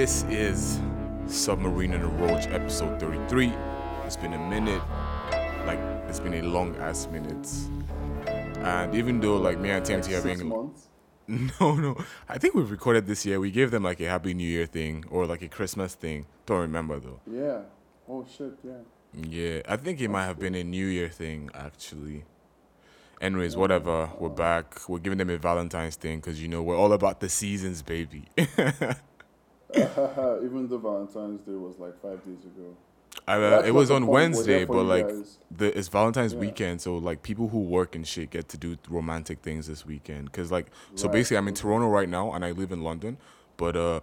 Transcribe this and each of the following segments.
This is Submarine and a Roach episode 33. It's been a minute, like it's been a long ass minute. And even though like me and are six being months. no no, I think we've recorded this year. We gave them like a Happy New Year thing or like a Christmas thing. Don't remember though. Yeah. Oh shit. Yeah. Yeah, I think it might have been a New Year thing actually. Anyways, whatever. We're back. We're giving them a Valentine's thing because you know we're all about the seasons, baby. Even though Valentine's Day was like five days ago. Uh, it was on Wednesday, but like the it's Valentine's Yeah. weekend, so like people who work and shit get to do romantic things this weekend. Cause like so Right. basically, I'm in Toronto right now, and I live in London. But uh,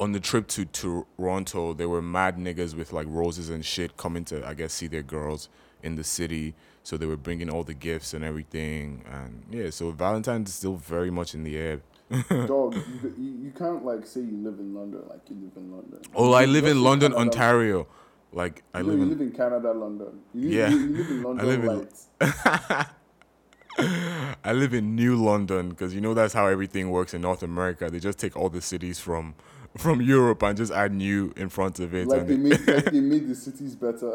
on the trip to Toronto, there were mad niggas with like roses and shit coming to I guess see their girls in the city. So they were bringing all the gifts and everything, and yeah. So Valentine's is still very much in the air. Dog, you, you, you can't like say you live in London like you live in London. Oh, I live in London, Canada. Ontario. Like I No, live you in live in Canada, London. You, Yeah. you, live in London. live in-. I live in New London because you know that's how everything works in North America. They just take all the cities from from Europe and just add new in front of it. Like they made like they made the cities better.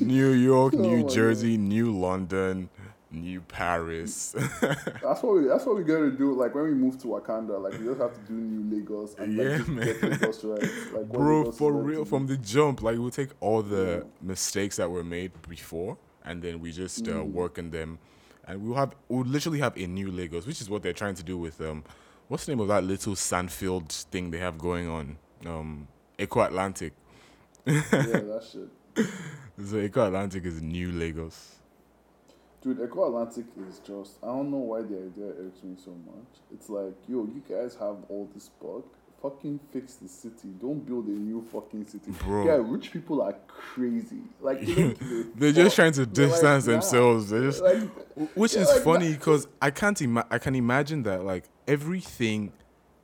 New York, Oh New Jersey, New London, New Paris. that's what we that's what we gotta do. Like when we move to Wakanda, like we just have to do new Lagos and like, Yeah, just man. get Lagos right. Like Bro, Lagos for real, from the jump, like we'll take all the Yeah. mistakes that were made before and then we just uh, Mm. work on them. And we'll have we'll literally have a new Lagos, which is what they're trying to do with um what's the name of that little sandfield thing they have going on? Um Eko Atlantic. yeah, that shit. So Eko Atlantic is new Lagos. Dude, Eko Atlantic is just I don't know why the idea irks me so much. It's like, yo, you guys have all this bug. Fucking fix the city. Don't build a new fucking city. Bro. Yeah, rich people are crazy. Like they don't give a They're just trying to like, distance nah. themselves. They're just Like, which is like funny because I can't ima- I can imagine that like everything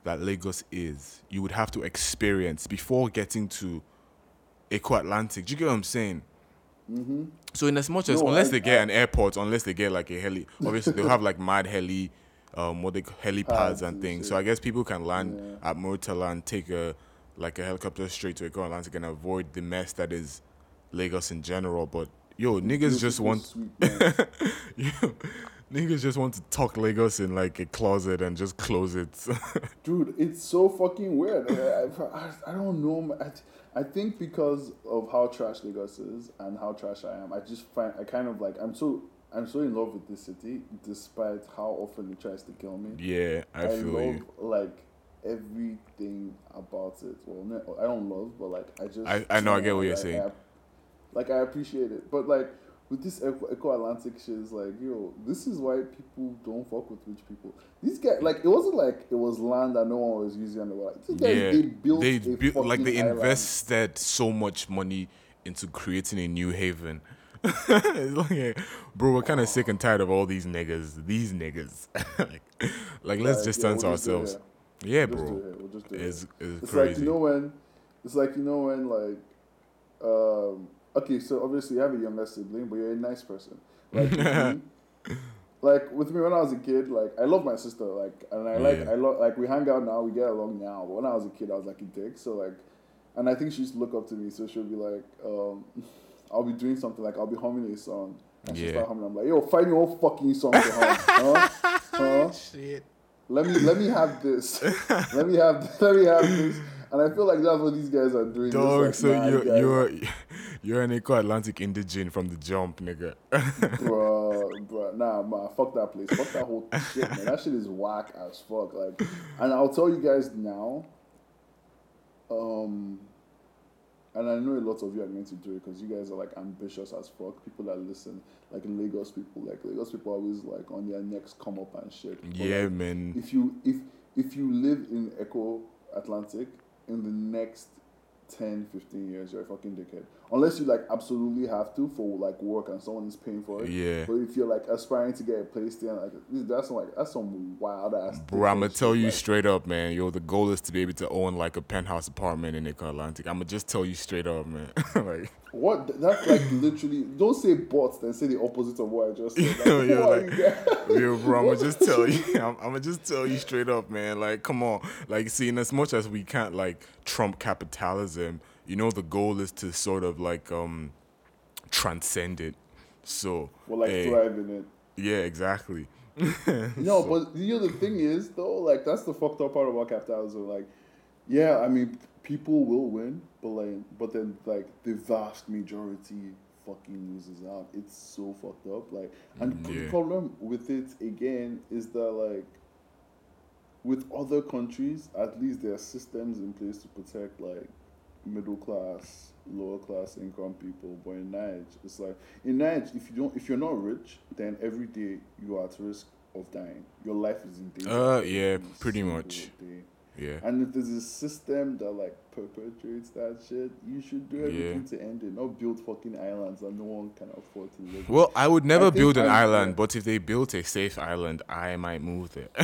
that Lagos is, you would have to experience before getting to Eko Atlantic. Do you get what I'm saying? Mm-hmm. So in as much as No, unless I- they get I- an airport, unless they get like a heli, obviously they'll have like mad heli, um, what they helipads Pads and things. So. I guess people can land Yeah. at Murtala and take a like a helicopter straight to Eko Atlantic and avoid the mess that is Lagos in general. But yo, niggas just want Sweet. Yo, niggas just want to talk Lagos in like a closet and just close it. Dude, it's so fucking weird. I, I don't know. I, I think because of how trash Lagos is and how trash I am, I just find I kind of like I'm so I'm so in love with this city, despite how often it tries to kill me. yeah, I feel love you. like everything about it. Well, I don't love, but like I just I- I know, I get what you're I- saying. I- like I appreciate it, but like with this Eko, Eko Atlantic shit, is like yo, this is why people don't fuck with rich people. These guys, like it wasn't like it was land that no one was using, and they were like, these guys, Yeah, they built they built like they island. invested so much money into creating a new haven. like, bro, we're kind of sick and tired of all these niggas. These niggas, like, like, let's Like, just yeah, distance we'll just ourselves. Yeah, We'll bro, it. We'll just do it it's, it's It's crazy. like you know when, it's like you know when like, um, okay, so obviously you have a younger sibling, but you're a nice person. Like, with me, like with me when I was a kid, like I love my sister, like, and I like Yeah. I love like we hang out now, we get along now. But when I was a kid, I was like a dick, so like, and I think she used to look up to me, so she'll be like, um, I'll be doing something like I'll be humming a song. And she'll Yeah. start humming. I'm like, yo, find your own fucking song to hum. huh? Huh? Shit. let me let me have this. let me have let me have this. And I feel like that's what these guys are doing. Dog, like, so nah, you're guys, you're you're an Eko Atlantic indigene from the jump, nigga. bro, bro, nah, man, fuck that place, fuck that whole shit, man. That shit is whack as fuck. Like, and I'll tell you guys now. Um, and I know a lot of you are going to do it because you guys are like ambitious as fuck. People that listen, like Lagos people, like Lagos people always like on their necks come up and shit. But, yeah, like, man. if you if if you live in Eko Atlantic in the next 10 15 years you're a fucking dickhead unless you like absolutely have to for like work and someone is paying for it Yeah. but if you're like aspiring to get a place there like that's some, like that's some wild ass Bro, I'm gonna tell shit, you like, straight up, man. Yo, the goal is to be able to own like a penthouse apartment in Eko Atlantic. I'm gonna just tell you straight up, man. like, What? That's like literally. Don't say bots, then say the opposite of what I just said. Like, Yo, who yo, are like-? Yo, bro, I'm gonna just tell you. I'm, I'm gonna just tell you straight up, man. Like, come on. Like, seeing as much as we can't like trump capitalism, you know, the goal is to sort of like um transcend it. So, Well, like eh, thrive in it. yeah, exactly. No, but you know the thing is though, like that's the fucked up part about capitalism. Like, yeah, I mean, people will win, but like, but then like the vast majority fucking loses out. It's so fucked up. Like, and the problem with it again is that like, with other countries, at least there are systems in place to protect like middle class, lower class income people. But in Niger, it's like in Niger, if you don't, if you're not rich, then every day you are at risk of dying. Your life is in danger. Uh, yeah, pretty much. day. Yeah. And if there's a system that like perpetuates that shit, you should do everything to end it. Not build fucking islands that no one can afford to live. in. Well, I would never think build an I- island, yeah. but if they built a safe island, I might move there.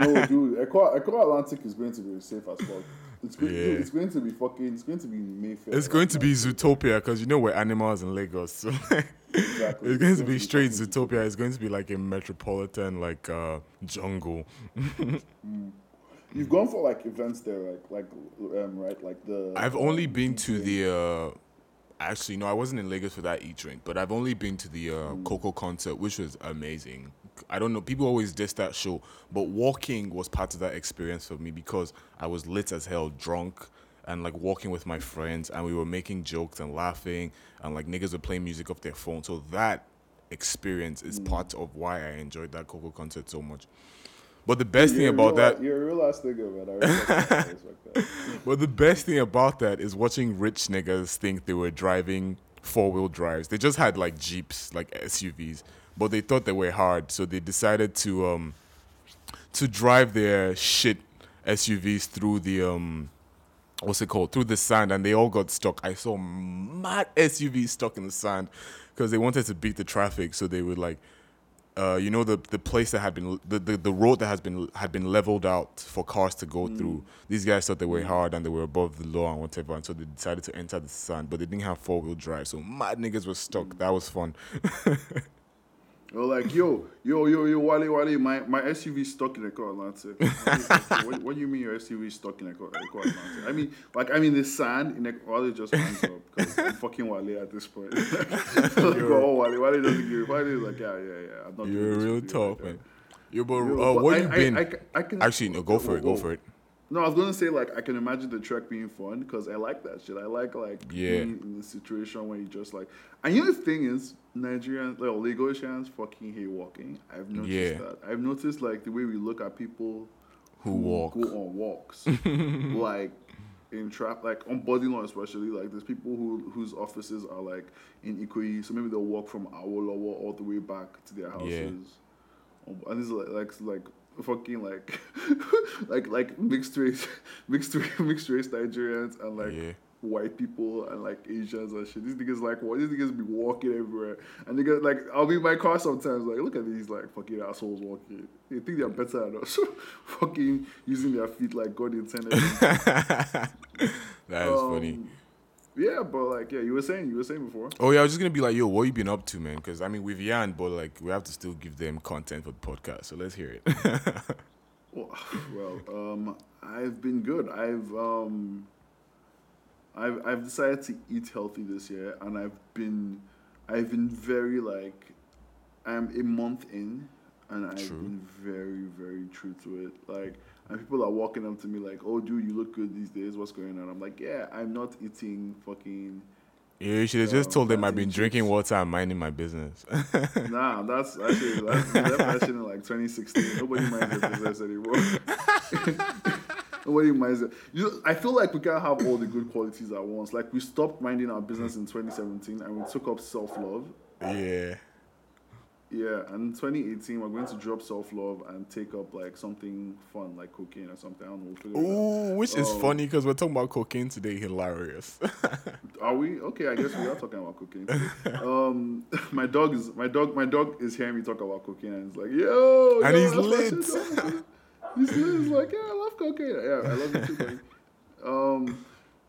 no, dude, Eko Atlantic is going to be safe as fuck. It's going, Yeah. dude, it's going to be fucking. It's going to be Mayfair. it's going to be Zootopia because you know we're animals in Lagos. So Exactly. it's going to be straight Zootopia. It's going to be like a metropolitan like uh jungle. You've gone for like events there, like like um, right, like the. I've only been to the uh actually no, I wasn't in Lagos for that eat drink, but I've only been to the uh Coco concert, which was amazing. I don't know, people always diss that show, but walking was part of that experience for me because I was lit as hell, drunk, and like walking with my friends, and we were making jokes and laughing, and like niggas were playing music off their phone. So that experience is part of why I enjoyed that Coco concert so much. But the best thing You're about real, that, you're a real ass nigga, man. I respect that. I respect that. But the best thing about that is watching rich niggas think they were driving four wheel drives. They just had like Jeeps, like SUVs, but they thought they were hard, so they decided to um to drive their shit SUVs through the um what's it called through the sand, and they all got stuck. I saw mad SUVs stuck in the sand because they wanted to beat the traffic, so they would like uh, you know the the place that had been the, the, the road that has been had been leveled out for cars to go through. Mm. These guys thought they were mm. hard and they were above the law and whatever, and so they decided to enter the sand, but they didn't have four wheel drive, so mad niggas were stuck. Mm. That was fun. Or like, yo, yo, yo, yo, Wale, Wale, my, my SUV is stuck in the car Atlantic. what, what do you mean your SUV is stuck in the car Atlantic? I mean, like, I mean, the sand in the Wale just runs up because I'm fucking Wale at this point. like, oh, Wale, Wale doesn't give. Wale is like, yeah, yeah, yeah. I'm not. You're doing real talk, right man. Yo, but Yo, uh, but what I- you I- been? I I can- Actually, no, go for it. Go for it. No, I was gonna say like I can imagine the trek being fun because I like that shit. I like like Yeah. being in a situation where you just like. And you know the thing is, Nigerians, like Lagosians, fucking hate walking. I've noticed Yeah. that. I've noticed like the way we look at people Who walk? go on walks, like in trap, like on Bourdillon especially. Like there's people who whose offices are like in Ikoyi, so maybe they'll walk from Awolowo all the way back to their houses. Yeah. And is like like like fucking like like like mixed race mixed race mixed race Nigerians and like Yeah. white people and like Asians and shit. These niggas like what these niggas be walking everywhere. And niggas like I'll be in my car sometimes like look at these like fucking assholes walking. They think they're better than us. fucking using their feet like God intended. that is funny. Um, Yeah, but like yeah, you were saying you were saying before. Oh yeah, I was just gonna be like, yo, what you been up to, man? Because I mean, we've yawned, but like, we have to still give them content for the podcast. So let's hear it. Well, well, um, I've been good. I've um, I've I've decided to eat healthy this year, and I've been I've been very like I'm a month in, and I've True. been very very true to it. Like, and people are walking up to me like, "Oh, dude, you look good these days. What's going on?" I'm like, "Yeah, I'm not eating fucking." yeah, you should have just Um, told them I've been drinking chips. water and minding my business. Nah, that's actually that's, actually in like 2016. Nobody minds their business anymore. Nobody minds it. You I feel like we can't have all the good qualities at once. Like we stopped minding our business in 2017 and we took up self love. yeah. Yeah, and in 2018 we're going to drop self love and take up like something fun, like cocaine or something. I don't know. We'll figure it out. Ooh, which is Oh. funny because we're talking about cocaine today. Hilarious. Are we okay? I guess we are talking about cocaine. um, my dog is my dog. My dog is hearing me talk about cocaine, and he's like, "Yo!" And yo, he's lit. he's lit. He's like, "Yeah, I love cocaine. Yeah, I love it too, buddy." Um,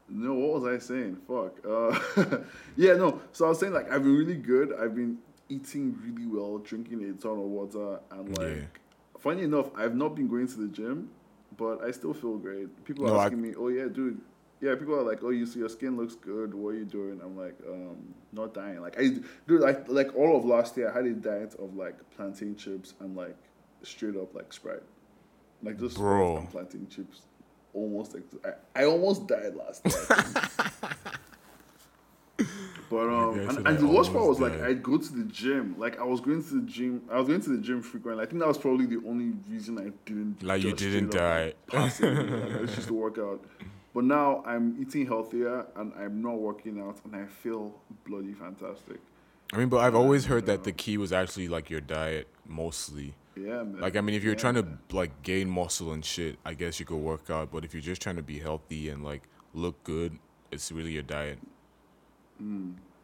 No, what was I saying? Fuck. Uh, yeah, no. So I was saying like I've been really good. I've been eating really well, drinking a ton of water, and like, Yeah. funny enough, I've not been going to the gym, but I still feel great. People No, are I- asking me, "Oh yeah, dude." Yeah, people are like, "Oh, you see, your skin looks good. What are you doing?" I'm like, um, not dying. Like I, dude, like like all of last year, I had a diet of like plantain chips and like straight up like Sprite, like just Bro. plantain chips. Almost, ex- I, I almost died last year. But um, and, and the worst part was like. I'd go to the gym. Like I was going to the gym. I was going to the gym frequently. I think that was probably the only reason I didn't. Like, you didn't die. like, pass it. Like, I just to work out. But now I'm eating healthier and I'm not working out, and I feel bloody fantastic. I mean, but I've always heard that the key was actually like your diet mostly. Yeah, man. Like, I mean, if you're Yeah, trying to man. like gain muscle and shit, I guess you could work out. But if you're just trying to be healthy and like look good, it's really your diet.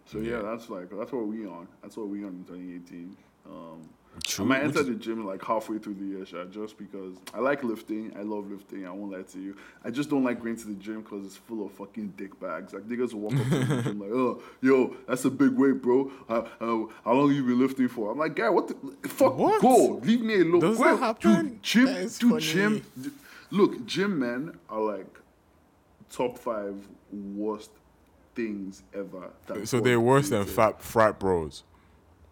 So yeah, Yeah. that's like that's what we on. That's what we on in 2018. Um, True. I might enter the gym like halfway through the year, Sha, just because I like lifting. I love lifting. I won't lie to you. I just don't like going to the gym because it's full of fucking dick bags. Like niggas will walk up to the gym like, oh, yo, that's a big weight, bro. Uh, uh, how long you been lifting for? I'm like, guy, what the fuck? What? Go, leave me alone. Does Go, that happen? Dude, gym, That dude, funny. gym. Look, gym men are like top five worst things ever. that So they're worse than fat frat bros.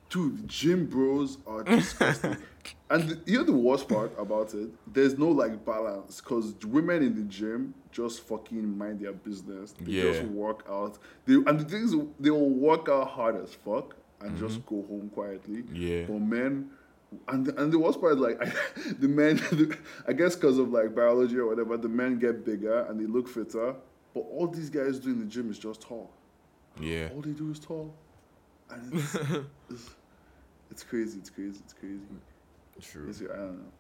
Dude, gym bros are disgusting. and the, you know the worst part about it? There's no like balance because women in the gym just fucking mind their business. They Yeah. just work out. They, and the thing is, they will work out hard as fuck and Mm-hmm. just go home quietly. Yeah. But men, and and the worst part is like the men, I guess because of like biology or whatever, the men get bigger and they look fitter. But all these guys do in the gym is just tall Yeah. all they do is tall, and it's, it's, it's crazy. It's crazy. It's crazy. True. It's, I don't know.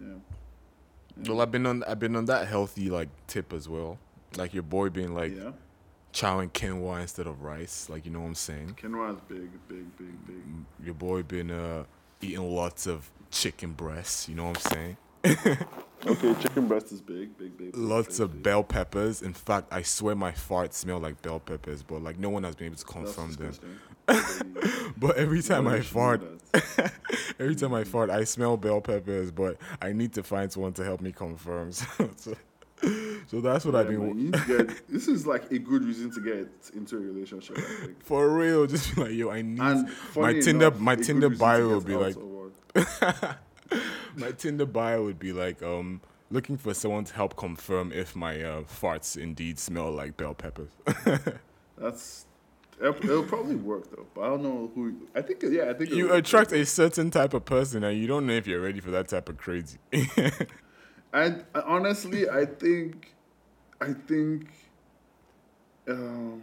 Yeah. Well, I've been on I've been on that healthy like tip as well. Like your boy being like yeah. chowing quinoa instead of rice. Like you know what I'm saying. Kenra is big, big, big, big. Your boy been uh eating lots of chicken breasts. You know what I'm saying. Okay, chicken breast is big, big, big. big Lots big, of big. bell peppers. In fact, I swear my farts smell like bell peppers, but like no one has been able to confirm them. disgusting. But every time I Nobody should know fart, every time I fart, I smell bell peppers. But I need to find someone to help me confirm. So, so that's what Yeah, I've been. man, get, this is like a good reason to get into a relationship. I think. For real, just be like, yo, I need And my Tinder. enough, my Tinder bio would be like. my Tinder bio would be like, um, looking for someone to help confirm if my uh, farts indeed smell like bell peppers. That's it'll, it'll probably work though, but I don't know who. I think yeah, I think you attract a certain type of person, and you don't know if you're ready for that type of crazy. And uh, honestly, I think, I think, um,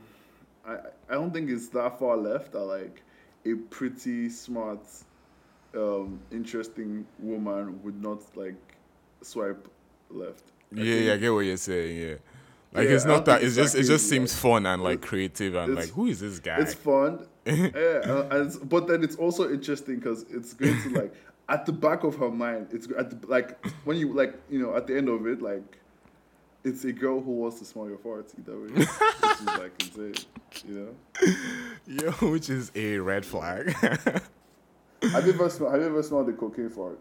I I don't think it's that far left. I like a pretty smart, um, interesting woman would not like swipe left. I yeah, yeah, I get what you're saying. Yeah, like Yeah, it's not that. It's it's just it just seems like, fun and like creative and like who is this guy? It's fun, yeah, uh, and it's- but then it's also interesting because it's going to like at the back of her mind. It's at the, like when you like you know at the end of it like. It's a girl who wants to smell your farts either way, which is like insane, you know. Yo, which is a red flag. Have you ever smelled, have you ever smelled a cocaine fart?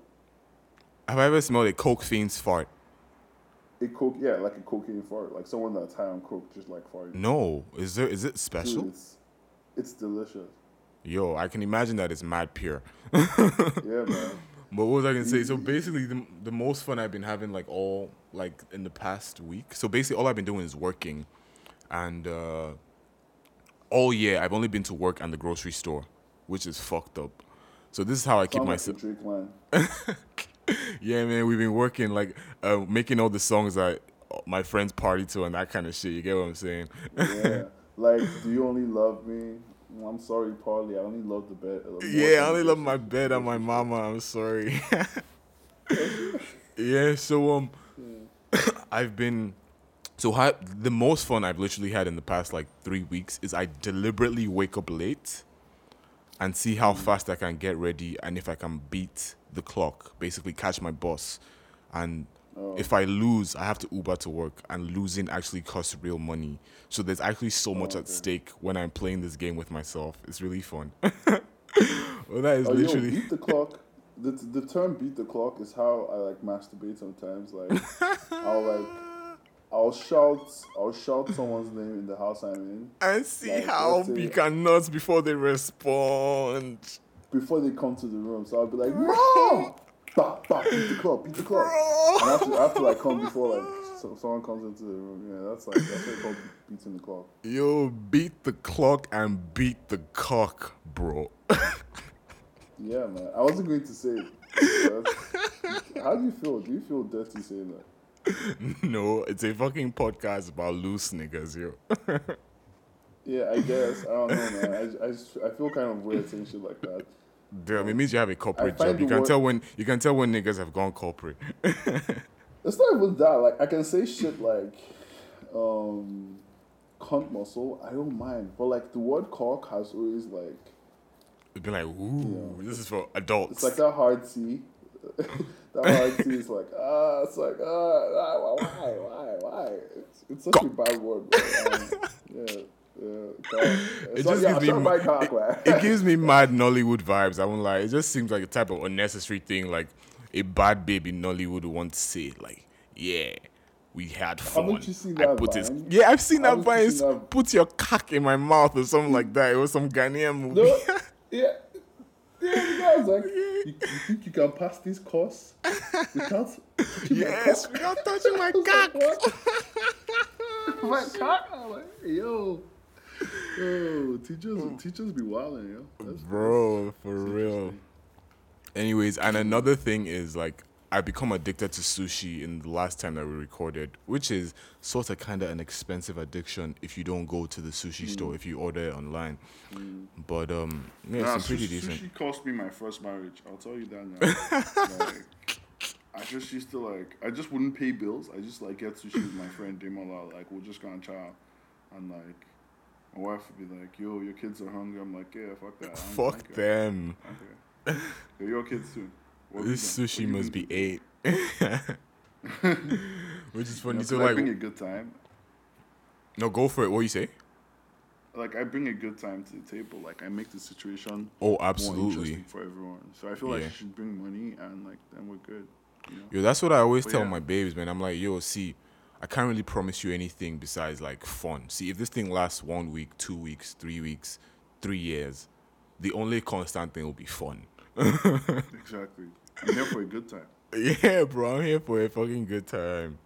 Have I ever smelled a coke fiend's fart? A coke, yeah, like a cocaine fart, like someone that's high on coke, just like farting. No, is there? Is it Dude, special? it's, it's delicious. Yo, I can imagine that it's mad pure. Yeah, man. But what was I gonna say? So basically, the, the most fun I've been having like all like in the past week. So basically, all I've been doing is working, and uh, all year I've only been to work and the grocery store, which is fucked up. So this is how I keep Sound myself. Yeah, man, we've been working like uh, making all the songs that my friends party to and that kind of shit. You get what I'm saying? Yeah. like, do you only love me? I'm sorry, Polly. I only love the bed. uh, Yeah, I only love my bed and my mama. I'm sorry. yeah, so um, I've been so the most fun I've literally had in the past like three weeks is I deliberately wake up late and see how fast I can get ready and if I can beat the clock, basically catch my boss. And Oh. If I lose, I have to Uber to work, and losing actually costs real money. So there's actually so oh, much Oh, at okay. stake when I'm playing this game with myself. It's really fun. well, that is Oh, yo, literally. beat the clock. The, the term "beat the clock" is how I like masturbate sometimes. Like, I'll like, I'll shout, I'll shout someone's name in the house I'm in and see Like, how you can nuts before they respond. before they come to the room. So I'll be like, "Mom, bah, bah, beat the clock, beat the clock." And I have to, I have to like come before like so, someone comes into the room. Yeah, that's like that's what they call beating the clock. Yo, beat the clock and beat the cock, bro. Yeah, man. I wasn't going to say it. How do you feel? Do you feel dirty saying that? no, it's a fucking podcast about loose niggas, yo. Yeah, I guess. I don't know, man. I, I, just, I feel kind of weird saying shit like that. Damn, it means you have a corporate job. You can word- tell when you can tell when niggas have gone corporate. It's not even that. Like, I can say shit like, um, cunt muscle. I don't mind. But, like, the word cock has always, like, It'd be like, ooh, this is for adults. it's like that hard T. that hard T is like, ah, it's like, ah, ah, why, why, why? It's, it's such a bad word. Um, yeah. Yeah. It So, just yeah, gives me shout ma- my cock, man. it gives me mad Nollywood vibes. I won't lie. It just seems like a type of unnecessary thing, like a bad baby Nollywood would want to say, like, yeah, we had fun. Haven't you seen I put his yeah, I've seen that Haven't vine. seen It's that- Put your cock in my mouth or something like that. It was some Ghanaian movie. No, yeah. Yeah, the guy was like, you, you think you can pass this course without touching yes, my without touching my cock? cock. my cock? I'm like, yo. Yo, teachers, hmm. teachers be wilding, yo. That's, Bro, for that's real. Anyways, and another thing is like I become addicted to sushi in the last time that we recorded, which is sort of kind of an expensive addiction if you don't go to the sushi store if you order it online. But um, yeah, Nah, it's pretty sushi, decent. sushi cost me my first marriage. I'll tell you that now. like, I just used to like, I just wouldn't pay bills. I just like get sushi with my friend Demola. Like, we'll just go and chow. And like, my wife would be like, yo, your kids are hungry. I'm like, yeah, fuck that. I don't- Fuck them. Okay. Yo, your kids too. You This sushi you must be eight. Which is You funny. know, So 'cause I bring a good time. no, go for it. What you say? Like I bring a good time to the table. Like I make the situation Oh, absolutely. for everyone. So I feel like Yeah. you should bring money and like then we're good. You know? Yo, that's what I always But tell yeah. my babes, man. I'm like, yo, see, I can't really promise you anything besides like fun. See, if this thing lasts one week, two weeks, three weeks, three years, the only constant thing will be fun. Exactly. I'm here for a good time. yeah, bro, I'm here for a fucking good time.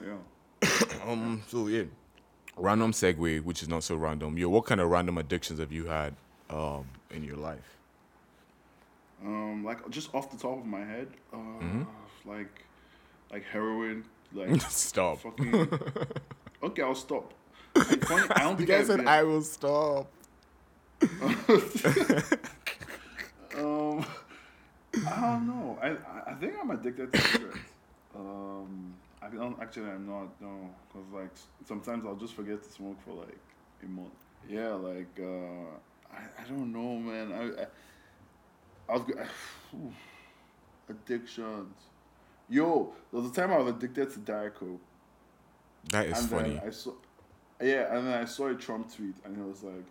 Yeah. Um, so yeah, random segue, which is not so random. Yo, what kind of random addictions have you had um in your life? Um, like just off the top of my head, uh, Mm-hmm. like like heroin, like Stop. fucking. okay, I'll stop. Funny, I don't think I've said, been- "I will stop." Um, I don't know. I I- think I'm addicted to cigarettes. Um, I don't actually. I'm not. No, because like sometimes I'll just forget to smoke for like a month. Yeah, like uh, I I don't know, man. I I, I was addictions. Yo, there was a time I was addicted to Diet Coke. That is and funny. then I saw, yeah, and then I saw a Trump tweet, and it was like,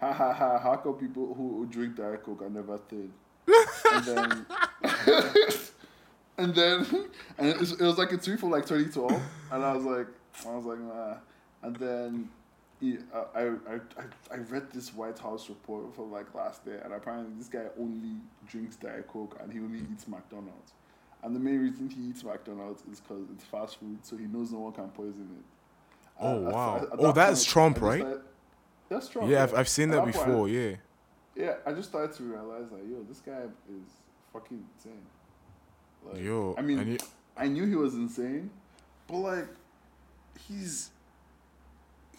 "Ha ha ha! How come people who, who drink Diet Coke are never thin?" And then, and then, and it was, it was like a tweet from like 2012, and I was like, I was like, nah. And then, he, uh, I, I I I read this White House report from like last year, and apparently this guy only drinks Diet Coke and he only eats McDonald's. And the main reason he eats McDonald's is because it's fast food, so he knows no one can poison it. Oh, And at- wow. at Oh, that that's point, Trump, right? started- that's Trump. yeah, I've, I've seen At that point, before. Yeah. Yeah, I just started to realize like, yo, this guy is fucking insane. Like, Yo, I mean, you- I knew he was insane, but like, he's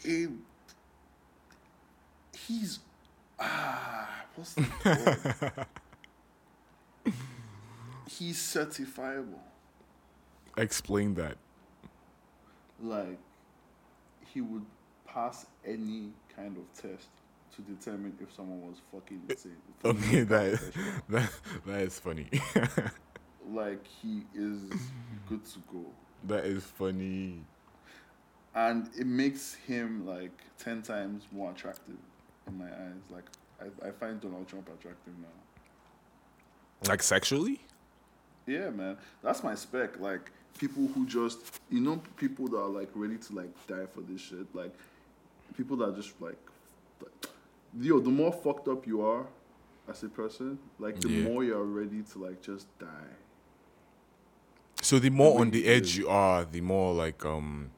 a he's ah, what's the word? he's certifiable. Explain that. Like, he would pass any kind of test to determine if someone was fucking eh, insane. From Okay, that, professional. that that is funny. like he is good to go. That is funny. and it makes him like 10 times more attractive in my eyes like i, I find donald trump attractive now Like sexually? yeah man that's my spec like people who just you know people that are like ready to like die for this shit like people that just like, like yo the more fucked up you are as a person like the Yeah. more you're ready to like just die So the more on the edge is. you are, the more like um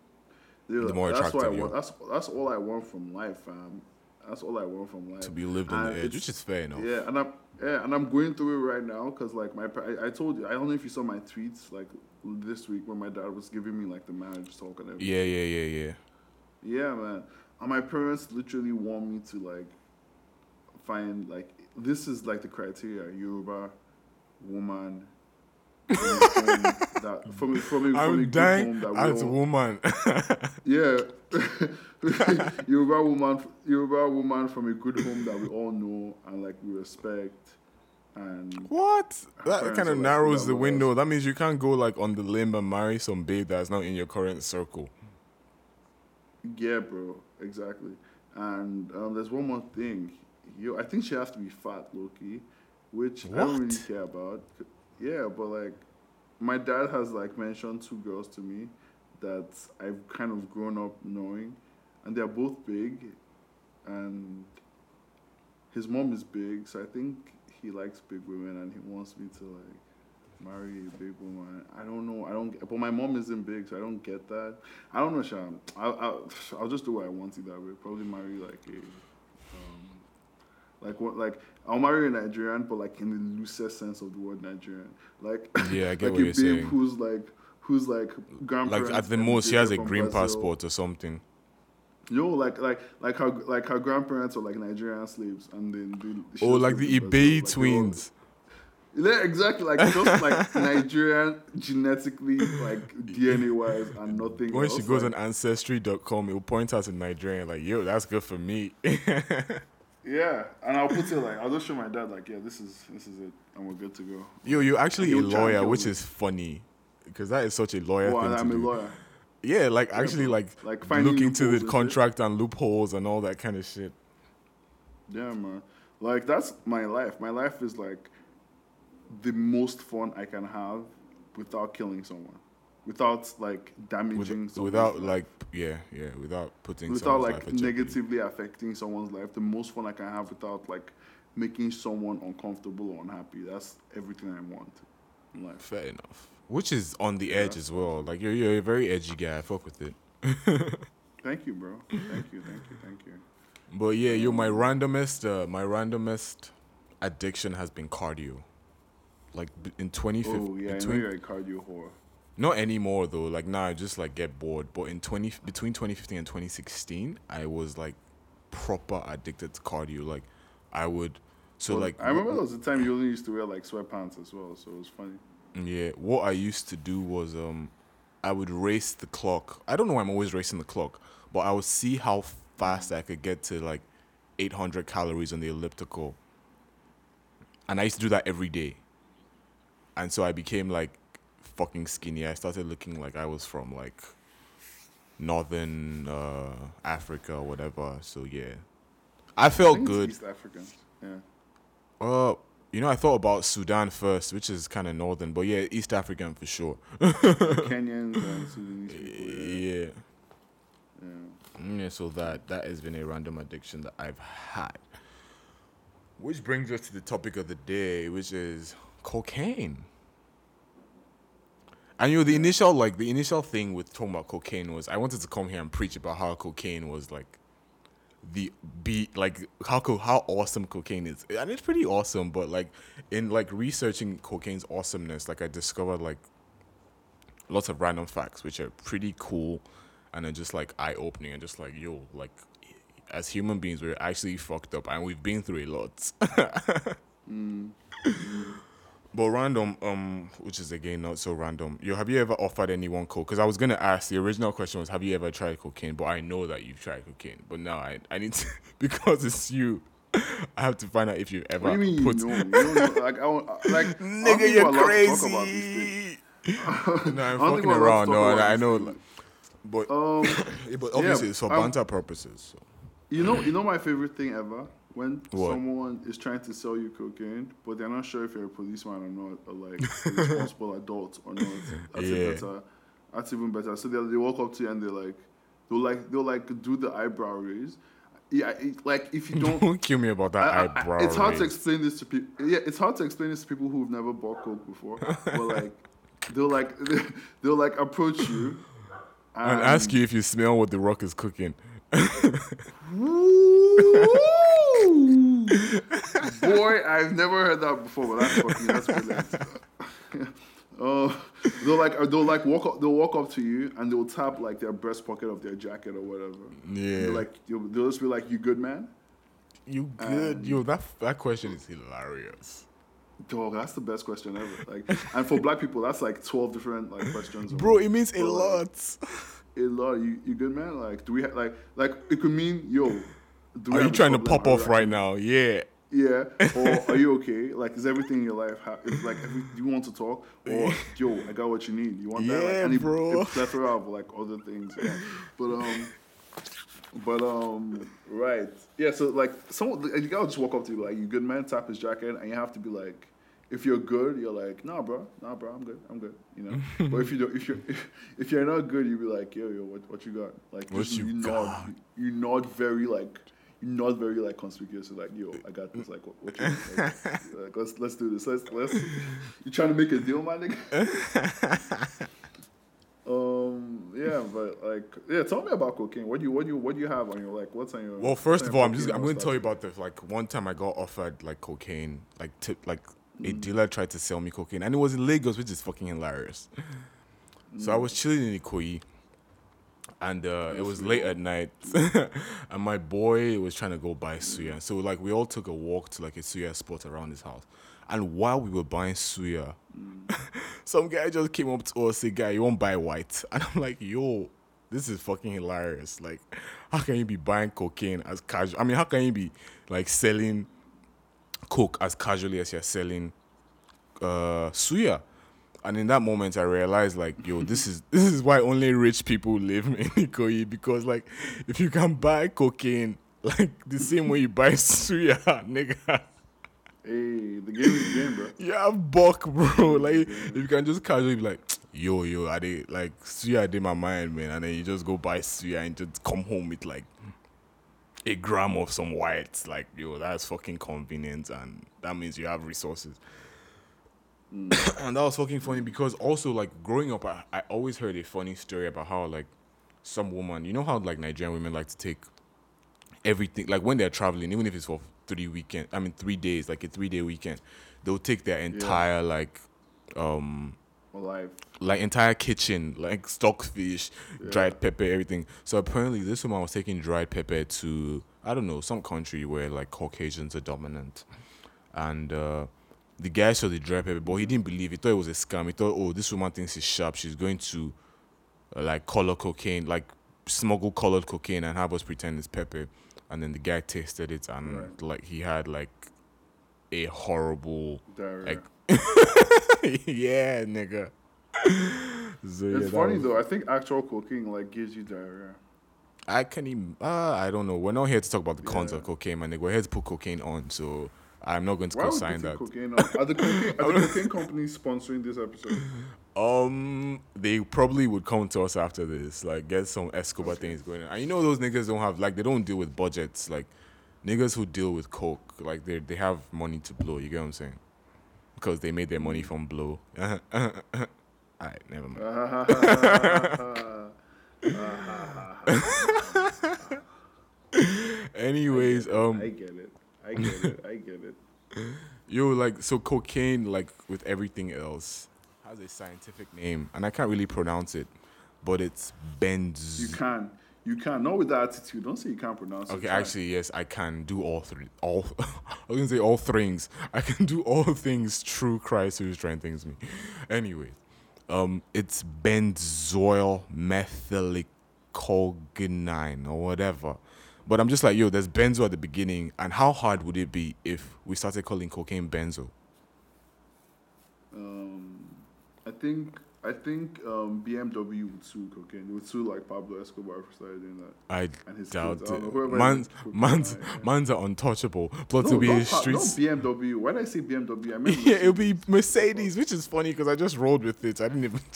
Yeah, The more that's what I attractive you want are. that's that's all i want from life fam that's all i want from life to be lived on And the edge, which is fair enough. Yeah, and I'm yeah, and I'm going through it right now because like my I, I told you I don't know if you saw my tweets like this week when my dad was giving me like the marriage talk and everything. Yeah, yeah, yeah, yeah. Yeah, man. And my parents literally want me to like find like this is like the criteria Yoruba woman from a that from a, from a, from a I'm good dying home that we as a all- woman. yeah, Yoruba woman, Yoruba woman from a good home that we all know and like we respect, and what? That kind of narrows "Yeah, the window. That means you can't go like on the limb and marry some babe that's not in your current circle. yeah, bro, exactly. And um, there's one more thing, yo, I think she has to be fat, Loki, which I don't really care about. Yeah, but like, my dad has like mentioned two girls to me that I've kind of grown up knowing, and they're both big, and his mom is big, so I think he likes big women and he wants me to like marry a big woman. I don't know. I don't. Get, but my mom isn't big, so I don't get that. I don't know, Sham. I'll, I'll, I'll just do what I want it that way. Probably marry like a, um, like what, like I'll marry a Nigerian, but like in the loosest sense of the word Nigerian. Like Yeah, I get like what a you're babe saying. who's like who's like grandparents. Like at the most, she has a green Brazil. passport or something. Yo, like like like her like her grandparents are like Nigerian slaves, and then they, Oh, like the Brazil. Like, twins. Yeah, exactly. Like just like Nigerian genetically, like DNA wise, and nothing. When else. she goes like, on ancestry.com, it will point out to Nigerian like, yo, that's good for me. yeah, and I'll put it like I'll just show my dad like, yeah, this is this is it, and we're good to go. yo, you're actually a He'll try and lawyer, which me. is funny. Because that is such a lawyer Well, thing I'm to a do. lawyer. Yeah, like actually, like, Like finding look into the contract and loopholes and all that kind of shit. Yeah, man. Like that's my life. My life is like the most fun I can have without killing someone, without like damaging With, without life. like, yeah, yeah, without putting without like life at jeopardy. negatively affecting someone's life. The most fun I can have without like making someone uncomfortable or unhappy. That's everything I want in life. Fair enough. Which is on the edge Yeah. as well. Like you're you're a very edgy guy. I fuck with it. Thank you, bro. Thank you, thank you, thank you. But yeah, you're my randomest, uh, my randomest addiction has been cardio. Like in 2015, Oh yeah, I know between, you're a cardio whore. Not anymore though. Like now, I just like get bored. But in 20 between 2015 and 2016, I was like proper addicted to cardio. Like I would, so Well, like I remember there was a time you only used to wear like sweatpants as well, so it was funny. Yeah, what I used to do was um I would race the clock. I don't know why I'm always racing the clock, but I would see how fast I could get to like 800 calories on the elliptical. And I used to do that every day. And so I became like fucking skinny. I started looking like I was from like northern uh Africa or whatever. So yeah. I I felt it's good. East African. Yeah. Uh, you know, I thought about Sudan first, which is kind of northern, but yeah, East African for sure. Kenyans and Sudanese people. Yeah. Yeah. yeah. Mm, Yeah, so that that has been a random addiction that I've had. Which brings us to the topic of the day, which is cocaine. And you know, the initial like the initial thing with talking about cocaine was I wanted to come here and preach about how cocaine was like the be like how co- how awesome cocaine is, and it's pretty awesome. But like in like researching cocaine's awesomeness, like I discovered like lots of random facts which are pretty cool and are just like eye opening and just like yo like as human beings we're actually fucked up and we've been through a lot mm. But random um which is again not so random yo have you ever offered anyone coke because i was gonna ask the original question was have you ever tried cocaine but i know that you've tried cocaine but now i, I need to because it's you I have to find out if you ever What do you mean put. you know? You don't know? Like, I don't, like, Nigga, you're we're allowed to talk about these things. crazy. no, I'm I don't think fucking around. No, and I know, like, but Um, yeah, but obviously it's for um, banter purposes. So. you know, you know my favorite thing ever when What? someone is trying to sell you cocaine, but they're not sure if you're a policeman or not, or like a responsible adult or not. That's Yeah. even better. That's even better. So they they walk up to you and they're like, they'll like they'll like do the eyebrow raise. Yeah, it, like if you don't. Don't kill me about that I- I- eyebrow. it's hard to explain this to people. Yeah, it's hard to explain this to people who've never bought coke before. but like, they'll like they'll like approach you and ask you if you smell what the rock is cooking. Boy, I've never heard that before, but that's fucking that's brilliant. Uh, they'll like they'll like walk up they'll walk up to you and they'll tap like their breast pocket of their jacket or whatever. Yeah. Like they'll, they'll just be like, "You good, man?" You good? Yo, that that question is hilarious. Dog, that's the best question ever. Like, and for black people, that's like twelve different like questions. Bro, it means a But, like, lot. a lot. You you good, man? Like, do we ha- like like it could mean yo. Are you trying to pop off right now? Yeah. Yeah. Or are you okay? Like, is everything in your life? Ha- is like, every, do you want to talk? Or yo, I got what you need. You want that? Like, Yeah, it- bro. A plethora of like other things. Yeah. But um, but um, right. Yeah. So like, someone you gotta just walk up to you like, you good man? Tap his jacket, and you have to be like. If you're good, you're like, nah, bro, nah, bro, I'm good, I'm good, you know. but if you don't, if you're, if, if you're not good, you be like, yo, yo, what, what you got? Like, What you nod, got? you, you nod very like, nod very like conspicuous, like, yo, I got this. Like, what, what you like, like, let's let's do this. Let's let's. You trying to make a deal, my nigga? um. Yeah, but like, yeah. Tell me about cocaine. What do you what do you what do you have on your like? What's on your? Well, first of all, I'm just I'm going to tell you about this. like one time I got offered like cocaine, like tip like Mm. a dealer tried to sell me cocaine, and it was in Lagos, which is fucking hilarious. So I was chilling in Ikoyi, and uh, it was late at night, and my boy was trying to go buy suya. So like we all took a walk to like a suya spot around his house, and while we were buying suya, some guy just came up to us, said, "Guy, you won't buy white?" And I'm like, "Yo." This is fucking hilarious. Like, how can you be buying cocaine as casual? I mean, how can you be like selling coke as casually as you're selling uh suya? And in that moment, I realized, like, yo, this is this is why only rich people live in Ikoyi because, like, if you can buy cocaine like the same way you buy suya, nigga, Hey, the game is the game, bro. you have buck, bro. Like, if you can just casually be like, yo, yo, I did like suya did my mind, man, and then you just go buy suya and just come home with like a gram of some whites, like, yo, that's fucking convenient, and that means you have resources. and that was fucking funny because also like growing up, I, I always heard a funny story about how like some woman, you know how like Nigerian women like to take everything like when they're traveling, even if it's for three weekend, I mean three days, like a three day weekend, they'll take their entire like um Alive. like entire kitchen, like stockfish, dried pepper, everything. So apparently this woman was taking dried pepper to I don't know, some country where like Caucasians are dominant. And uh the guy saw the dry pepper, but he didn't believe. He thought it was a scam. He thought, oh, this woman thinks she's sharp. She's going to uh, like color cocaine, like smuggle colored cocaine and have us pretend it's pepper. And then the guy tasted it and Right. like he had like a horrible Diarrhea. like yeah, nigga. So, yeah, it's funny was- though. I think actual cocaine like gives you diarrhea. I can even. Uh, I don't know. We're not here to talk about the cons Yeah. of cocaine, man. Nigga. We're here to put cocaine on. So I'm not going to Why co-sign that. cocaine? Are the cocaine, are the cocaine companies sponsoring this episode? Um, they probably would come to us after this, like get some Escobar things going on. And you know those niggas don't have like they don't deal with budgets. Like niggas who deal with coke, like they they have money to blow. You get what I'm saying? Because they made their money from blow. Alright, never mind. Anyways, um, I get it. I get it. I get it. Yo, like so cocaine, like with everything else, has a scientific name, and I can't really pronounce it, but it's benz. You can. You can. Not with that attitude. Don't say you can't pronounce it. Okay, actually, yes, I can do all three. All I was gonna say all things. I can do all things through Christ who strengthens me. Anyway, um, it's benzoyl methylecgonine or whatever, But I'm just like, yo, there's benzo at the beginning, and how hard would it be if we started calling cocaine benzo? Um, I think I think um, BMW would sue cocaine. They would sue like Pablo Escobar for starting doing that. I And his doubt kids. I don't know, it. Man's, man's, yeah. man's are untouchable. Plus, No, it'll be not, his Pa- not streets. BMW. Why did I say BMW? I mean yeah, it'll be Mercedes. Mercedes, which is funny because I just rolled with it. I didn't even.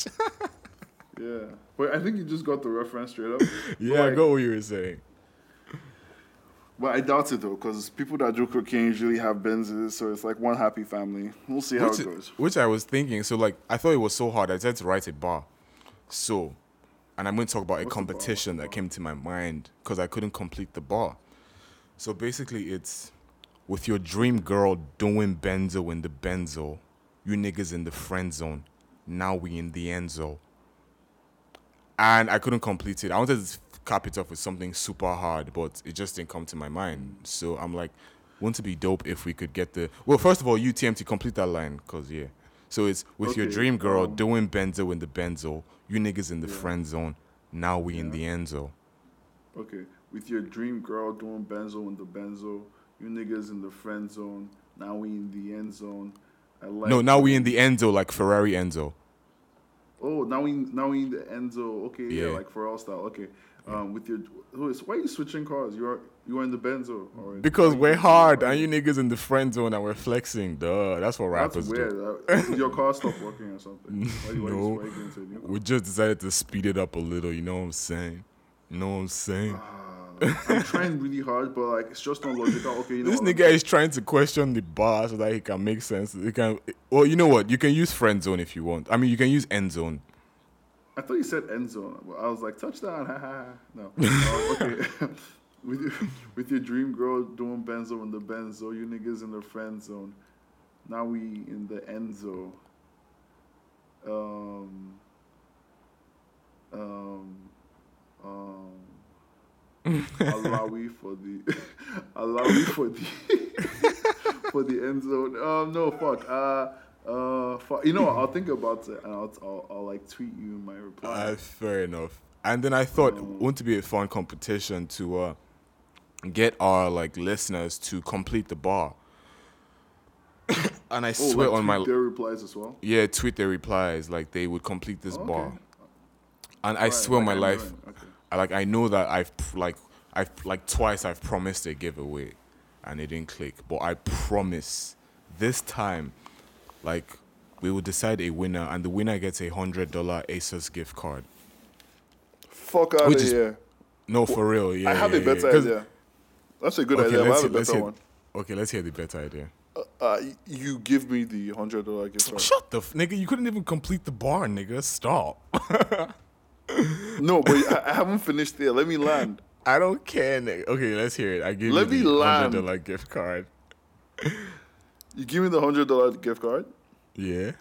Yeah, but I think you just got the reference straight up. yeah, I got what you were saying. But I doubt it though, because people that do cocaine usually have Benzes, so it's like one happy family. We'll see how which, it goes. which I was thinking. So like, I thought it was so hard. I tried to write a bar. So, and I'm going to talk about a What's bar? competition that came to my mind because I couldn't complete the bar. So basically, it's with your dream girl doing benzo in the benzo, you niggas in the friend zone. Now we in the end zone. And I couldn't complete it. I wanted to cap it off with something super hard, but it just didn't come to my mind. So I'm like, wouldn't it be dope if we could get the well? First of all, UTM to complete that line, cause yeah. So it's with your dream girl um, doing benzo in the benzo, you niggas in the Yeah. friend zone. Now we in the end zone. Okay, with your dream girl doing benzo in the benzo, you niggas in the friend zone. Now we in the end zone. I like. No, now we in the Enzo like Ferrari Enzo. Oh, now we now we in the Enzo. Okay, yeah, Yeah. like for all style. Okay, um, with your who is why are you switching cars? You're you are in the Benzo or in- Because we're hard and you niggas in the friend zone and we're flexing. Duh, that's what That's rappers weird. do. Did your car stopped working or something? Why, why, No. you, you into a new car? We just decided to speed it up a little. You know what I'm saying? You know what I'm saying? Ah, I'm trying really hard, but like it's just not logical. Okay, you know This nigga is trying to question the bar so that he can make sense. He can. Well, you know what? You can use friend zone if you want. I mean, you can use end zone. I thought you said end zone. I was like touchdown. Ha ha. ha. No. Uh, okay. with your, with your dream girl doing benzo in the benzo, you niggas in the friend zone. Now we in the end zone. Um. Um. Um. allow we for the allow we for the for the end zone. Um, no, fuck. Uh, uh, fuck. You know, what, I'll think about it and I'll, I'll, I'll like tweet you my reply. Uh, fair enough. And then I thought, Um, wouldn't it be a fun competition to uh, get our like listeners to complete the bar? and I oh, swear like on my tweet their replies as well. yeah, tweet their replies like they would complete this Oh, bar. okay. And I Right, swear on like my I'm life. Okay. I like I know that I've like I've like twice I've promised a giveaway, and it didn't click. But I promise this time, like we will decide a winner, and the winner gets a hundred dollar ASOS gift card. Fuck out Which of is- here. No, for real. Yeah, I have yeah, a better yeah. idea. That's a good Okay, idea. I have a let's better hear. one. Okay, let's hear the better idea. Uh, uh, you give me the hundred dollar gift card. Shut the f- nigga! You couldn't even complete the bar, nigga. Stop. no, but I, I haven't finished there. Let me land. I don't care, nigga. Okay, let's hear it. I give Let you the hundred dollar gift card. You give me the hundred dollar gift card, Yeah.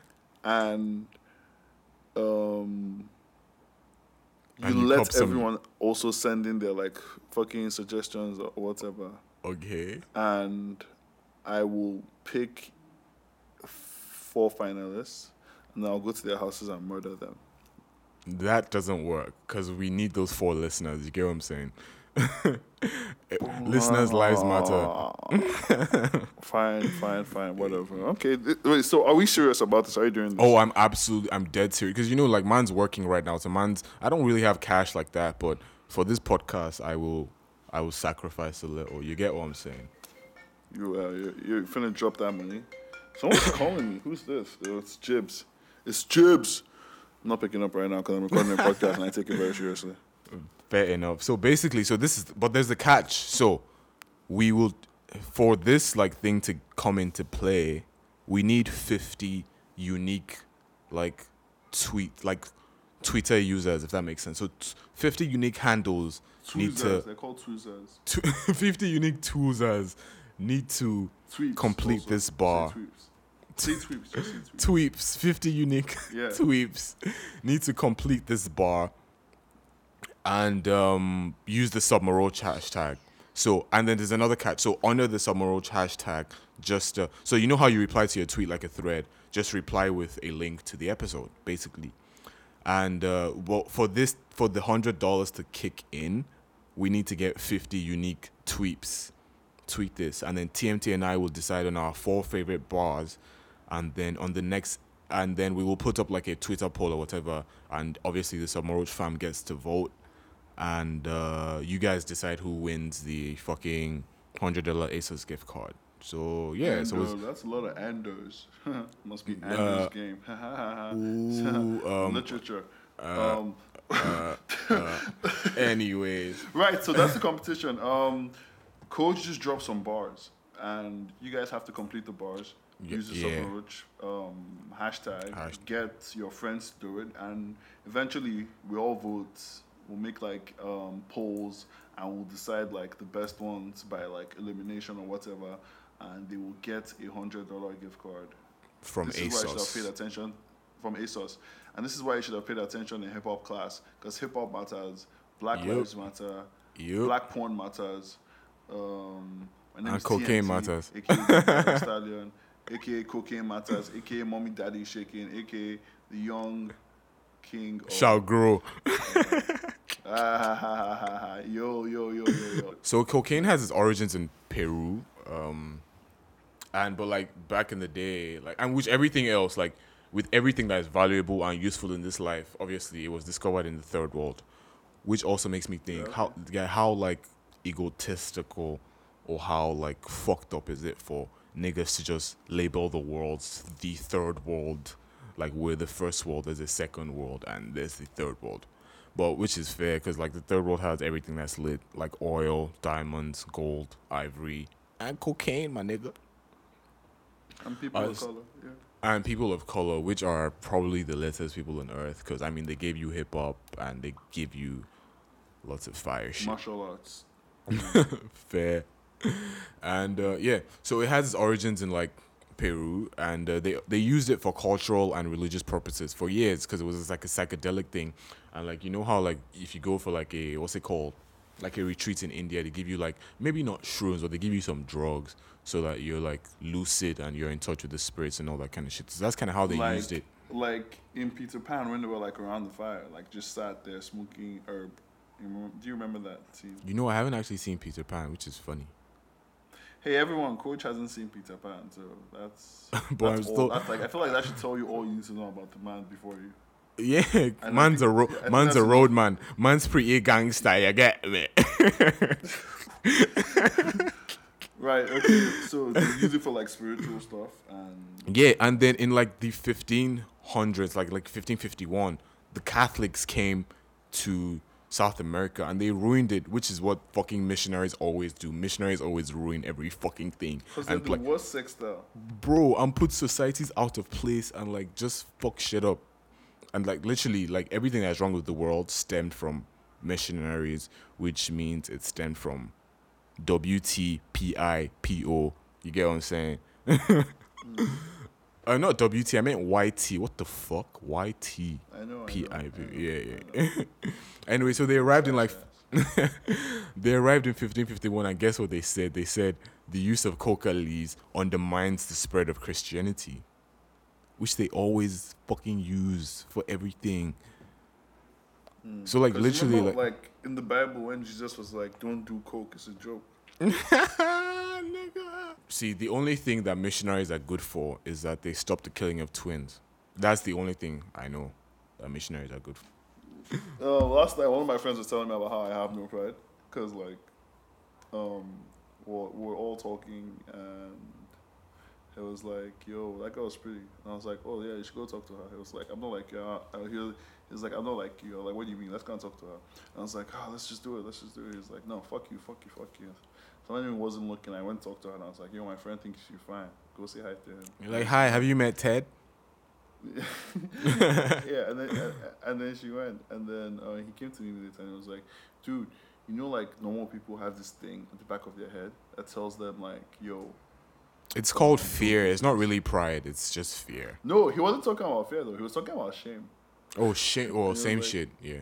and um, you, And you let cop some- everyone also send in their like fucking suggestions or whatever, Okay. and I will pick four finalists, and I'll go to their houses and murder them. That doesn't work because we need those four listeners. You get what I'm saying? listeners' lives matter. fine, fine, fine, whatever. Okay, wait. So, are we serious about this? Are you doing this? Oh, I'm absolutely, I'm dead serious because you know, like, man's working right now. So, man's, I don't really have cash like that, but for this podcast, I will, I will sacrifice a little. You get what I'm saying? You, uh, you're, you're finna drop that money. Someone's calling me. Who's this? Oh, it's Jibs. It's Jibs. I'm not picking up right now because I'm recording a podcast and I take it very seriously. Fair enough. So basically, so this is, but there's the catch. So we will, for this like thing to come into play, we need 50 unique, like tweet, like Twitter users, if that makes sense. So t- 50 unique handles need to, They're called tweezers. to 50 unique users need to Tweeps. Complete also. this bar. tweeps. Say tweeps. Say tweeps. tweeps 50 unique Yeah. tweeps need to complete this bar and um, use the submaroach hashtag. So and then there's another catch so under the submaroach hashtag. Just uh, so you know how you reply to your tweet like a thread? Just reply with a link to the episode basically. And uh, well, for this for the hundred dollars to kick in we need to get 50 unique tweets. Tweet this, and then TMT and I will decide on our four favorite bars, and then on the next, and then we will put up like a Twitter poll or whatever, and obviously the Submaroach fam gets to vote, and uh, you guys decide who wins the fucking hundred dollar ASOS gift card. So yeah, so it's, Ando, that's a lot of Andos. Must be Ando's Uh, game. ooh, um, Literature. uh, um, uh, uh, anyways, right, so that's the competition. Um, Koj just drops some bars, and you guys have to complete the bars. Use the yeah. Subroach um, hashtag. Hasht- Get your friends to do it, and eventually we all vote. We'll make like um, polls, and we'll decide like the best ones by like elimination or whatever, and they will get a hundred dollar gift card. from this is why you should have paid ASOS. attention from ASOS, and this is why you should have paid attention in hip hop class because hip hop matters, Black Yup. Lives Matter, Yup. Black porn matters, um, And cocaine TMT, matters. aka Stallion, aka cocaine matters, aka mommy daddy shaking, aka the young king. Of, Shall grow. Ah. Yo yo yo yo yo. So cocaine has its origins in Peru, um, and but like back in the day, like and which everything else, like with everything that is valuable and useful in this life, obviously it was discovered in the third world, which also makes me think Yeah. how yeah, how like egotistical or how like fucked up is it for niggas to just label the world the third world, like we're the first world, there's a second world, and there's the third world but which is fair because like the third world has everything that's lit like oil diamonds gold ivory and cocaine my nigga And people Uh, of color. Yeah. and people of color which are probably the latest people on earth because i mean they gave you hip-hop and they give you lots of fire shit Martial arts. fair and uh, yeah so it has its origins in like peru and uh, they they used it for cultural and religious purposes for years because it was like a psychedelic thing. And like you know how like if you go for like a what's it called? Like a retreat in india they give you like maybe not shrooms but they give you some drugs so that you're like lucid and you're in touch with the spirits and all that kind of shit. So that's kind of how they like, used it. Like in Peter Pan when they were like around the fire, like just sat there smoking herb. Do you remember that scene? you know i haven't actually seen peter pan which is funny Hey everyone, Koj hasn't seen Peter Pan, so that's. But that's I'm all, still- that's like I feel like that should tell you all you need to know about the man before you. Yeah, I man's a ro- think man's a road man. Man's pretty gangster. You get me? Right. Okay. so they use it for like spiritual stuff, and yeah, and then in like the 1500s, like like 1551, the Catholics came to South America and they ruined it, which is what fucking missionaries always do. Missionaries always ruin every fucking thing. because they're the like, worst sex style. bro, and put societies out of place and like just fuck shit up. And like literally, like everything that's wrong with the world stemmed from missionaries, which means it stemmed from WTPIPO. You get what I'm saying? Mm. Uh, not WT, I meant YT. What the fuck? YT. I know. I know, I know, Yeah, yeah. anyway, so they arrived in like they arrived in 1551 and guess what they said? They said the use of coca leaves undermines the spread of Christianity, which they always fucking use for everything. Mm. So, like, literally, remember, like- like in the Bible when Jesus was like, "Don't do coke; it's a joke." Nigga. See, the only thing that missionaries are good for is that they stop the killing of twins. That's the only thing I know that missionaries are good for. Uh, last night, one of my friends was telling me about how I have no pride, cause like, um, we're, we're all talking and it was like, "Yo, that girl girl's pretty," and I was like, "Oh yeah, you should go talk to her." He was like, "I'm not like yeah." Uh, he was, he was like, "I'm not like you." I'm like, "What do you mean? Let's go and talk to her." And I was like, "Oh, let's just do it. Let's just do it." He's like, "No, fuck you, fuck you, fuck you." So when wasn't looking, I went to talk to her and I was like, "Yo, my friend thinks you're fine. Go say hi to him." You're like, hi, have you met Ted? yeah, and then and, and then she went, and then uh, he came to me it, and he was like, "Dude, you know, like normal people have this thing at the back of their head that tells them like, yo." It's called fear. It's not really pride. It's just fear. No, he wasn't talking about fear though. He was talking about shame. Oh shit. Oh, same like- shit. Yeah.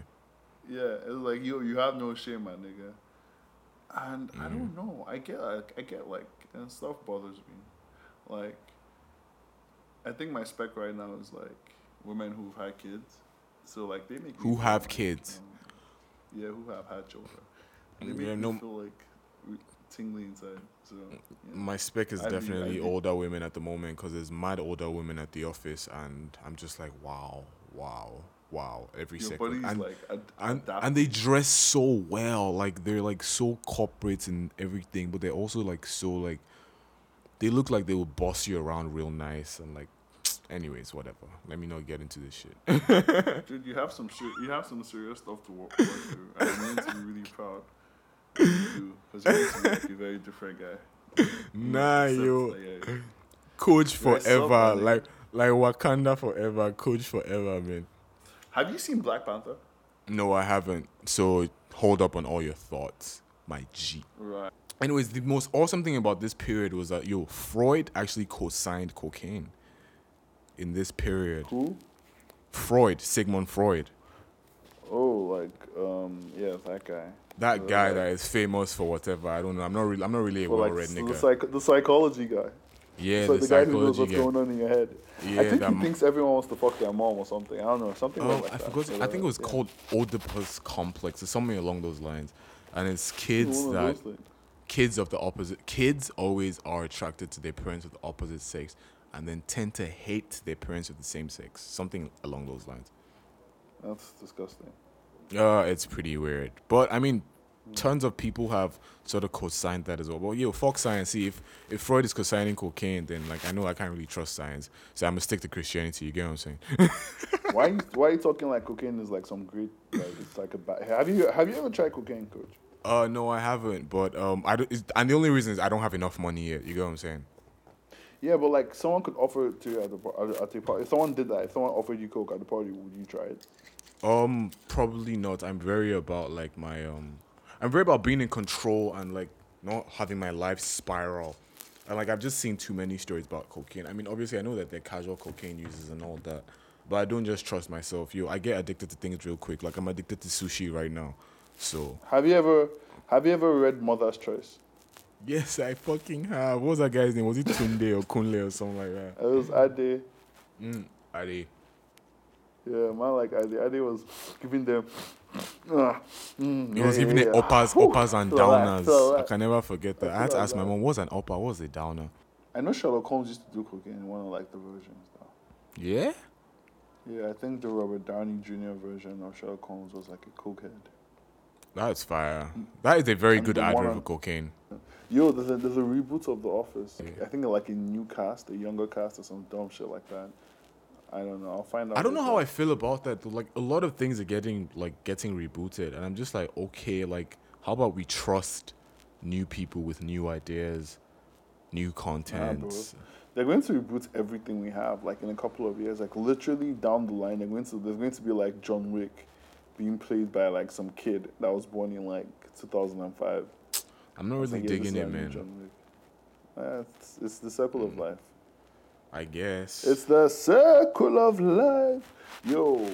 Yeah, it was like, yo, you have no shame, my nigga. And I Mm. don't know. I get, like, I get like, and stuff bothers me. Like, I think my spec right now is like women who've had kids. So like they make Who have like, kids? um, yeah, who have had children. They make Yeah, me no- feel like tingly inside. So yeah. My spec is I definitely think- older women at the moment because there's mad older women at the office, and I'm just like, wow, wow, wow, every your second. and, like ad- and, and they dress so well, like they're like so corporate and everything, but they're also like so like they look like they will boss you around real nice and like. Anyways, whatever. Let me not get into this shit. Dude, you have some ser- you have some serious stuff to work, work through. I'm going to be really proud. of You because you're going to be like a very different guy. nah, Except, yo. like, yeah. Koj forever, like like Wakanda forever, Koj forever, man. Have you seen Black Panther? No, I haven't. So hold up on all your thoughts, my G. Right. Anyways, the most awesome thing about this period was that yo, Freud actually co-signed cocaine. In this period, Who? Freud, Sigmund Freud, Oh, like um, yeah, that guy. that Uh, guy that is famous for whatever. I don't know. I'm not really. I'm not really a well-read the, nigga. psych- the psychology guy. Yeah, so the, the, guy who knows what's going on in your head. Yeah, I think he thinks everyone wants to fuck their mom or something. I don't know, something Oh, like I that. forgot. But, I think it was yeah. called Oedipus complex or something along those lines. And it's kids that kids of the opposite kids always are attracted to their parents of the opposite sex and then tend to hate their parents of the same sex. Something along those lines. That's disgusting. Uh, it's pretty weird. But I mean, tons of people have sort of co-signed that as well. But yo, fuck science. See, if if Freud is co-signing cocaine, then like I know I can't really trust science. So I'm gonna stick to Christianity. You get what I'm saying? why you, why are you talking like cocaine is like some great like it's like a bad have you have you ever tried cocaine Koj Uh, no, I haven't. But um, I don't, and the only reason is I don't have enough money yet. You get what I'm saying? yeah but like someone could offer it to you at the at the party if someone did that if someone offered you coke at the party would you try it Um, probably not. I'm very about like my um, I'm very about being in control and like not having my life spiral. And like I've just seen too many stories about cocaine. I mean, obviously I know that they're casual cocaine users and all that, but I don't just trust myself. Yo, I get addicted to things real quick. Like I'm addicted to sushi right now. So have you ever have you ever read Mother's Choice yes, I fucking have. What was that guy's name? Was it Tunde or Kunle or something like that? it was Ade Mm, Adi. yeah man like Ade Ade was giving them uh, mm, was yeah, giving yeah, it yeah. uppers, Whew, uppers and that, downers. I can never forget that. I had to ask my mom, what's an upper? What's a downer? I know Sherlock Holmes used to do cocaine in one of like the versions though Yeah? yeah I think the Robert Downey Jr. version of Sherlock Holmes was like a cokehead That's fire. That is a very And good advert for cocaine. Yo, there's a, there's a reboot of The Office. I think like a new cast, a younger cast, or some dumb shit like that. I don't know. I'll find out. I don't know how I feel about that. Like a lot of things are getting like getting rebooted, and I'm just like, okay, like how about we trust new people with new ideas, new content? They're going to reboot everything we have, like in a couple of years. Like literally down the line, they're going to there's going to be like John Wick, being played by like some kid that was born in like 2005. I'm not really like, digging it, man. John Wick. Uh, it's, it's the circle of life. I guess. It's the circle of life. Yo.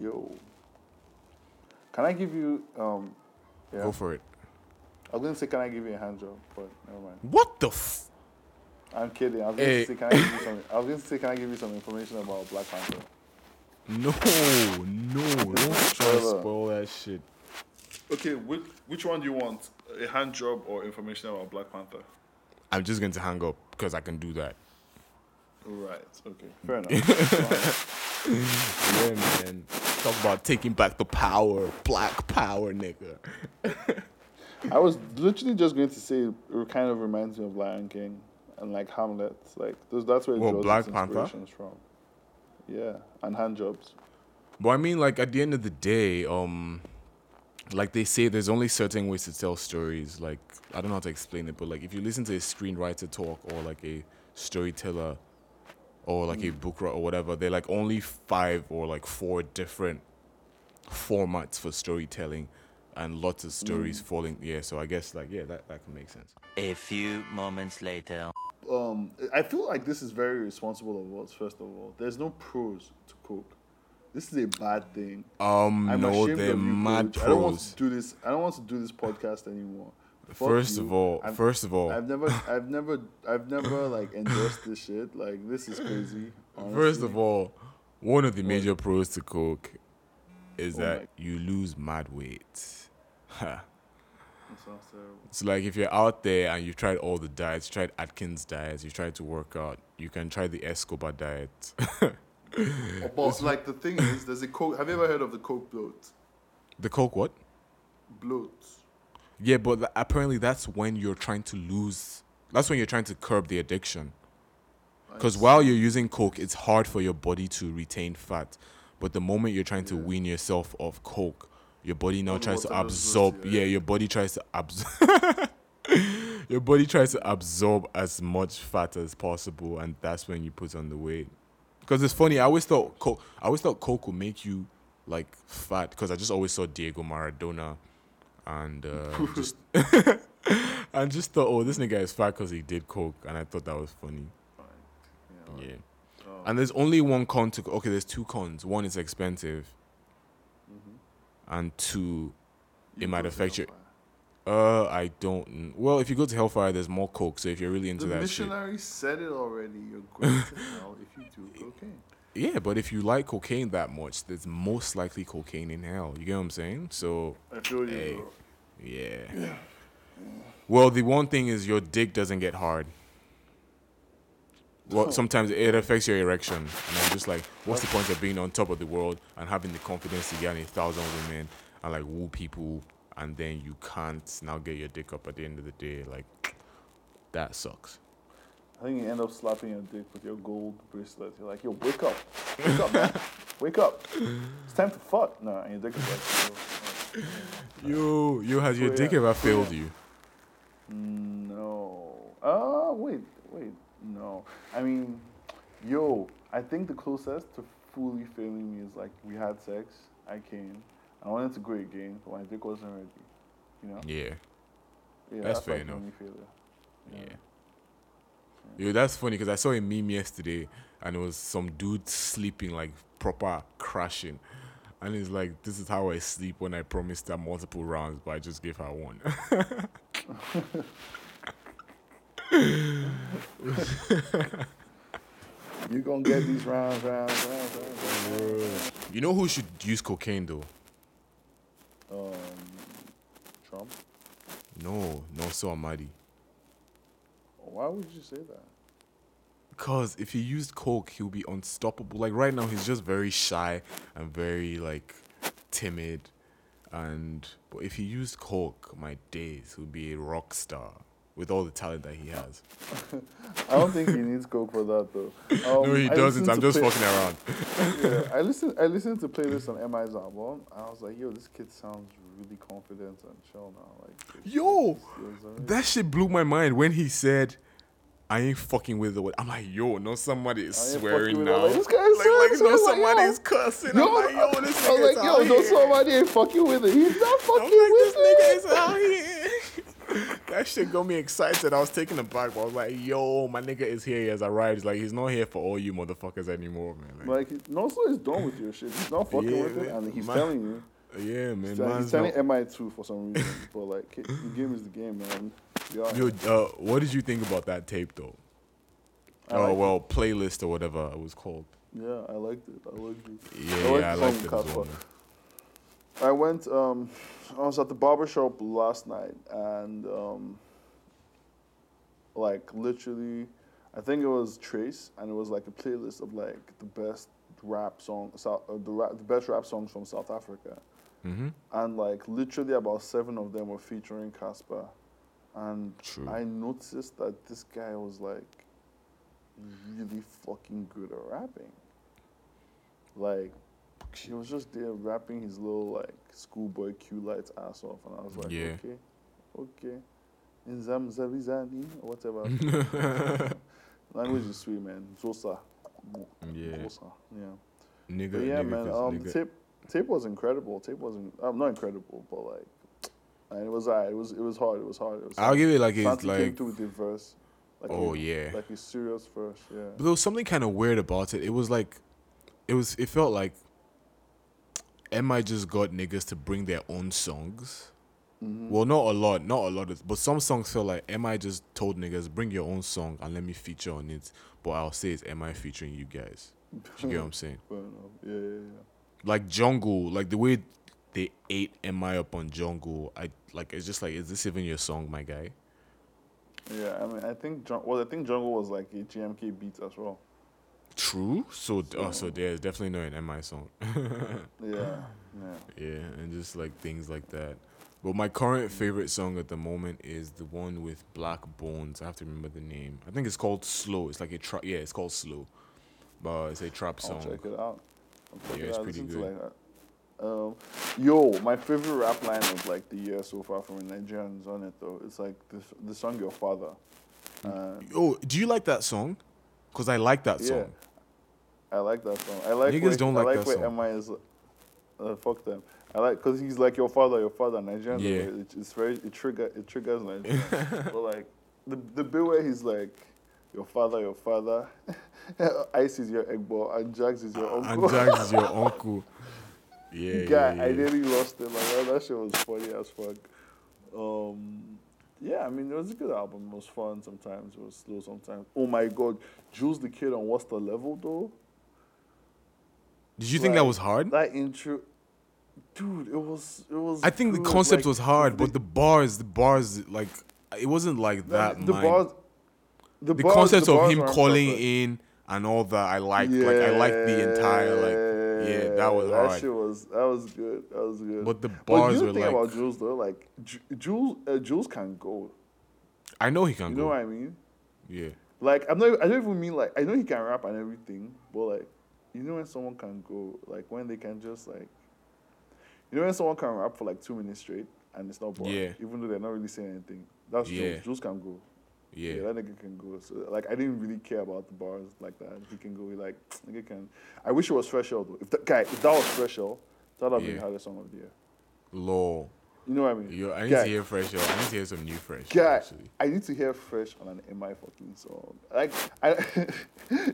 Yo. Can I give you um yeah. Go for it. I was gonna say can I give you a hand job, but never mind. What the? F- I'm kidding. I was gonna Hey. say can I give you some I was gonna say can I give you some information about Black Panther? no, no, don't try to spoil that shit. Okay, which which one do you want? A hand job or information about Black Panther? I'm just going to hang up because I can do that. Right, okay. Fair enough. Yeah, man. Talk about taking back the power, black power, nigga. I was literally just going to say it kind of reminds me of Lion King and like Hamlet. Like those, that's where it What, draws Black its Panther? inspirations from. Yeah, and hand jobs. But I mean, like at the end of the day, um, like they say, there's only certain ways to tell stories. Like I don't know how to explain it, but like if you listen to a screenwriter talk or like a storyteller or like a book or whatever, they're like only five or like four different formats for storytelling, and lots of stories falling. Yeah, so I guess like yeah, that that can make sense. A few moments later. Um, I feel like this is very responsible of us. First of all, there's no pros to coke. This is a bad thing. Um, I'm no, ashamed they're of you, mad Koj. I don't want to do this. I don't want to do this podcast anymore. Fuck First you. of all, I'm- first of all, I've never, I've never, I've never like endorsed this shit. Like this is crazy. First of all, one of the major pros to coke is Oh that you lose mad weight. Terrible. Like if you're out there and you've tried all the diets, you tried Atkins diets, you tried to work out, you can try the Escobar diet. But like the thing is, there's a coke. Have you ever heard of the coke bloat? the Coke, what? Bloat. Yeah, but th- apparently that's when you're trying to lose. That's when you're trying to curb the addiction. Because while you're using Coke, it's hard for your body to retain fat. But the moment you're trying to wean yourself off Coke, your body now tries to water just goes absorb. Yeah, your body tries to absorb. your body tries to absorb as much fat as possible, and that's when you put on the weight. Because it's funny, I always thought Coke. I always thought Coke would make you like fat. Because I just always saw Diego Maradona, and uh, just and just thought, oh, this nigga is fat because he did Coke, and I thought that was funny. Yeah. Yeah. oh, And there's only one con to okay. There's two cons. One is expensive, mhm. and two, it might affect you. Hellfire. Uh, I don't. Well, if you go to Hellfire, there's more coke. So if you're really into The that shit, The missionary said it already. You're going to hell if you do cocaine. yeah. But if you like cocaine that much, there's most likely cocaine in hell. You get what I'm saying? So I feel you. Hey. bro. yeah. Well, the one thing is your dick doesn't get hard. Well, sometimes it affects your erection, and I'm just like, what's the point of being on top of the world and having the confidence to get a thousand women and like woo people, and then you can't now get your dick up at the end of the day? Like, that sucks. I think you end up slapping your dick with your gold bracelet. You're like, yo, wake up. Wake up, man. Wake up. It's time to fuck. No, and your dick is like, yo, Yo, yo, has your Oh, dick yeah. ever failed you? No. Uh, wait, wait. No. I mean, yo, I think the closest to fully failing me is like we had sex, I came, I wanted to go again, but my dick wasn't ready. You know? Yeah, Yeah, That's fair like enough. yeah. Yo, that's funny because I saw a meme yesterday and it was some dude sleeping like proper crashing. And he's like, This is how I sleep when I promised her multiple rounds, but I just gave her one. You gonna get these rounds, rounds, rounds, rounds, rounds. you know who should use cocaine though? Um, Trump. No, no, so Amadi. Why would you say that? Because if he used coke, he'll be unstoppable. Like right now, he's just very shy and very like timid. And but if he used coke, my days, he'll be a rock star with all the talent that he has. I don't think he needs coke for that though. Um, no, he I doesn't. I'm just play- fucking around. yeah, I listened. I listened to playlists on MI's album. And I was like, yo, this kid sounds really confident and chill now. Like, Yo, it's- it's alright. That shit blew my mind when he said, "I ain't fucking with the." word." I'm like, yo, no, somebody is swearing now. Like, this guy is like, like, serious. no, like, somebody is cussing. Yo, I'm like, yo, this I was nigga's like, out yo, no, somebody ain't fucking with it. He's not I'm fucking like, with this nigga it. is out here. That shit got me excited. I was taken aback. But I was like, yo, my nigga is here. He has arrived. He's like, he's not here for all you motherfuckers anymore, man. Like, Like, Nonso is done with your shit. He's not fucking Yeah, with it, and he's Man, telling you. yeah, man. He's, tell- he's telling not- MI too for some reason. but like, the game is the game, man. Yo, uh, what did you think about that tape, though? I oh liked well, playlist or whatever it was called. Yeah, I liked it. I liked it. Yeah, I like yeah, I liked it as well. I went. Um, I was at the barber shop last night, and um, like literally, I think it was Trace, and it was like a playlist of like the best rap song, South, uh, the rap, the best rap songs from South Africa, Mm-hmm. and like literally about seven of them were featuring Cassper, and True. I noticed that this guy was like really fucking good at rapping. Like he was just there rapping his little like schoolboy Q lights ass off, and I was like, Yeah. okay, okay, in Zam Zavizani or whatever. Language is sweet, man. Xhosa. Yeah. Xhosa. Yeah. Nigga, But yeah, nigga, man. Um, nigga- tape tape was incredible. Tape wasn't. Um, not incredible, but like, and it was alright. It was it was hard. It was hard. It was I'll hard. give it like it's Santi came like through with the verse. Like oh a, yeah. Like a serious verse. Yeah. But there was something kind of weird about it. It was like, it was. It felt like. Mi just got niggas to bring their own songs. Mhm. Well, not a lot, not a lot, of, but some songs feel like Mi just told niggas bring your own song and let me feature on it. But I'll say it's Mi featuring you guys. You get what I'm saying? Yeah, yeah, yeah. Like Jungle, like the way they ate Mi up on Jungle. I like it's just like is this even your song, my guy? Yeah, I mean, I think well, I think Jungle was like a GMK beat as well. True. So oh, so there's definitely no an Mi song. Yeah, yeah. Yeah, and just like things like that. But my current favorite song at the moment is the one with Black Bones. I have to remember the name. I think it's called Slow. It's like a trap. Yeah, it's called Slow. But it's a trap song. I'll check it out. Check Yeah, it it's out. pretty good. like, uh, um, yo, my favorite rap line of like the year so far from Nigerians on it though. It's like the the song Your Father. And Oh, do you like that song? Cause I like that yeah, song. I like that song. I like Niggas where, don't I like like that where song. MI is. Uh, fuck them. I like because he's like your father, your father. Nigerians, Yeah. it, it's very it trigger it triggers Nigerians. but like the the bit where he's like your father, your father. Ice is your egg ball and Jags is your And uncle. Jax is your uncle. Yeah, guy, yeah, yeah. I nearly lost it. Like that, that shit was funny as fuck. Um, yeah, I mean, it was a good album. It was fun sometimes. It was slow sometimes. Oh my god, Jules the Kid on What's the Level though? Did you think that was hard? That intro, dude, it was. It was. I think the concept Like, was hard, the, but the bars, the bars, like it wasn't like that. the mind- bars. The, the bars- concept the of bars him calling purpose. in and all that, I liked. Like I liked the entire like. Yeah, that was That hard. shit was that was good. That was good. But the But bars you were think like. about Jules though, like Jules, uh, Jules can go. I know he can go. You go. know what I mean? yeah. Like I'm not. I don't even mean like I know he can rap and everything, but like you know when someone can go, like when they can just like, you know when someone can rap for like two minutes straight and it's not boring, Yeah. even though they're not really saying anything. That's Yeah. Jules. Jules can go. Yeah. that nigga can go. So like I didn't really care about the bars like that. He can go. He like nigga can. I wish it was Fresh L though. If that guy, if that was Fresh L, that would have been Yeah. the hardest song of the year. Law. You know what I mean? Yo, I need Guy, to hear fresh. Yo. I need to hear some new fresh. Yeah, I need to hear fresh on an MI fucking song. Like, I,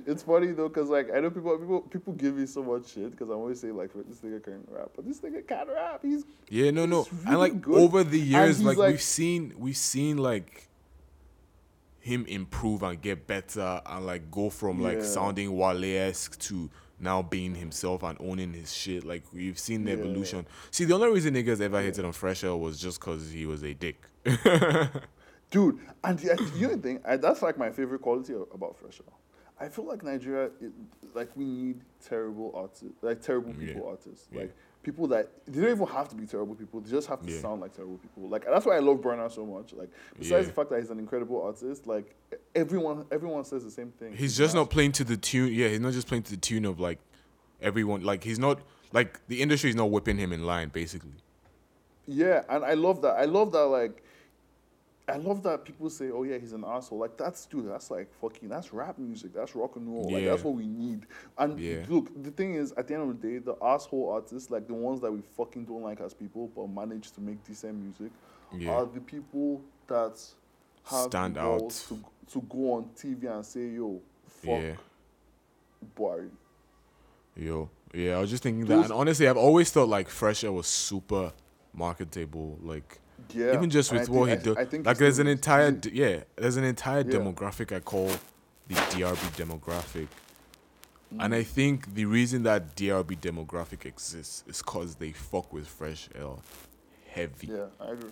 it's funny though, cause like I know people, people, people give me so much shit, cause I'm always saying like this nigga can rap, but this nigga can't rap. He's Yeah, no, no. He's and like good. over the years, like, like- we've seen, we've seen like him improve and get better and like go from like Yeah. sounding Wale esque to now being himself and owning his shit. Like we've seen the Yeah. evolution. See, the only reason niggas ever hated on Fresh L was just cause he was a dick. dude. And the, the thing, I, that's like my favorite quality about Fresh L. I feel like Nigeria, it, like we need terrible artists, like terrible Yeah. people artists, Yeah. like people that they don't even have to be terrible people. They just have to Yeah. sound like terrible people. Like that's why I love Burna so much. Like besides Yeah. the fact that he's an incredible artist, like everyone, everyone says the same thing. he's just not playing to the tune. Yeah, he's not just playing to the tune of like everyone. Like he's not like the industry is not whipping him in line. Basically, Yeah, and I love that. I love that. Like, I love that people say, "Oh yeah, he's an asshole." Like that's dude. That's like fucking. That's rap music. That's rock and roll. Like that's what we need. And Yeah. look, the thing is, at the end of the day, the asshole artists, like the ones that we fucking don't like as people, but manage to make decent music, Yeah. are the people that have Stand out. to to go on TV and say, "Yo, fuck, yeah. boy." Yo, yeah, I was just thinking that, and honestly, I've always thought like Fresh L was super marketable. Like Yeah, even just with what think- he do, I think like there's an entire d- yeah, there's an entire Yeah. demographic I call the DRB demographic, and Mm. I think the reason that DRB demographic exists is cause they fuck with Fresh L heavy. Yeah, I agree.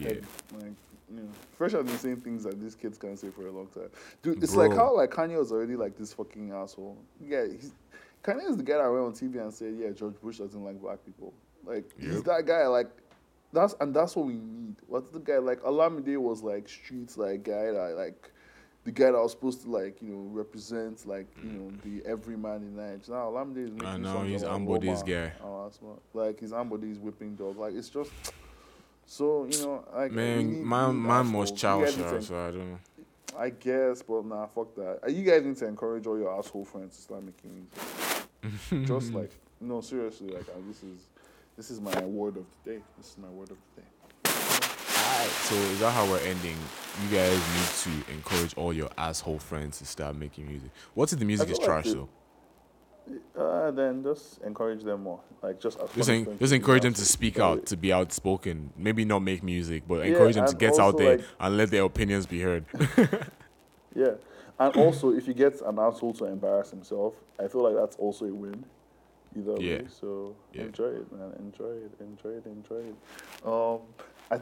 Yeah. Like, like, you know, Fresh has been saying things that these kids can't say for a long time. Dude, it's like how like Kanye was already like this fucking asshole. Yeah, he's, Kanye is the guy that went on TV and said, "Yeah, George Bush doesn't like black people." Like he's that guy. Like that's and that's what we need. What's the guy like? Olamide was like streets like guy that like. The guy that was supposed to like you know represent like you know the everyman in Nigeria. Now Olamide is making I know, he's Ambode's guy. and all that stuff. Like he's Ambode's whipping dog. Like it's just so you know, like Man, my man was assholes. chow You guys need chow, to- so I don't know. I guess, but nah, fuck that. Uh, You guys need to encourage all your asshole friends to start making music. Just like no, seriously, like uh, this is this is my word of the day. This is my word of the day. Alright, so is that how we're ending? You guys need to encourage all your asshole friends to start making music. What's if the music is like trash though? Uh, then just encourage them more. Like just Just, en- just encourage them to speak out, to be outspoken. Maybe not make music, but Yeah, encourage them to get out there like- and let their opinions be heard. Yeah, and also if you get an asshole to embarrass himself, I feel like that's also a win. Either Yeah. way. So Yeah. enjoy it, man. Enjoy it. Enjoy it. Enjoy it. Um,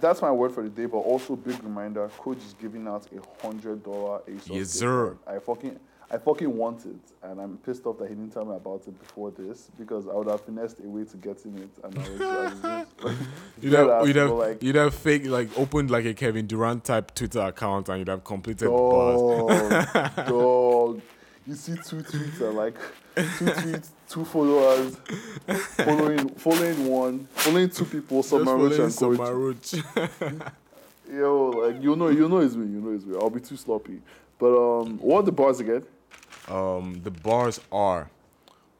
that's my word for the day. But also, big reminder: Koj is giving out a hundred dollar ASOS. Yes, sir. I fucking. I fucking want it, and I'm pissed off that he didn't tell me about it before this because I would have finessed a way to getting it, and I was, I was just, like, You'd have, you'd have, like, you'd have fake, like, opened like a Kevin Durant type Twitter account and you'd have completed the bars. Dog, dog. You see two tweets and like two tweets, two followers, following following one, following two people, Submarine and. Samaruch. Yo, like you know, you know it's me, you know it's me. I'll be too sloppy. But um, what are the bars again? um, the bars are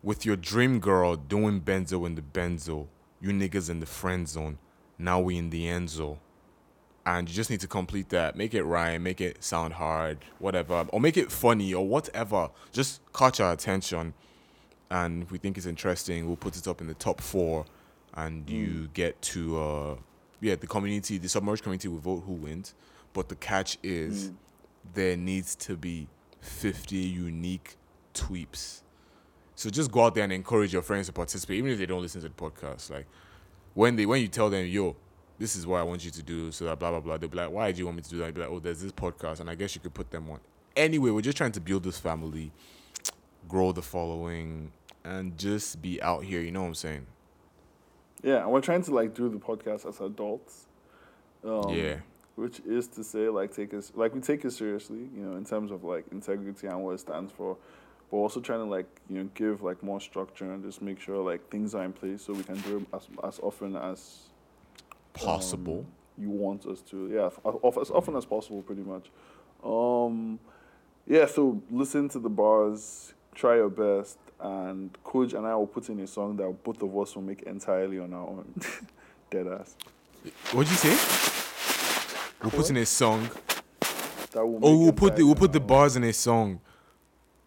with your dream girl doing benzo in the benzo, you niggas in the friend zone. Now we in the end zone. And you just need to complete that. Make it rhyme, make it sound hard, whatever. Or make it funny or whatever. Just catch our attention. And if we think it's interesting, we'll put it up in the top four. And you get to, uh, yeah, the community, the submerged community will vote who wins. But the catch is there needs to be 50 unique tweeps. So just go out there and encourage your friends to participate, even if they don't listen to the podcast. Like when they when you tell them, yo, this is what I want you to do, so that blah blah blah, they'll be like, Why do you want me to do that? You'll be like, Oh, there's this podcast, and I guess you could put them on. Anyway, we're just trying to build this family, grow the following, and just be out here, you know what I'm saying? Yeah, and we're trying to like do the podcast as adults. Um, yeah. which is to say like take us like we take it seriously you know in terms of like integrity and what it stands for but also trying to like you know give like more structure and just make sure like things are in place so we can do it as, as often as Possible. um, you want us to yeah of- as often as possible pretty much um yeah so listen to the bars try your best and Koj and i will put in a song that both of us will make entirely on our own dead ass What'd you say? We'll put in a song. that will Oh, we'll put the we'll put the bars in a song.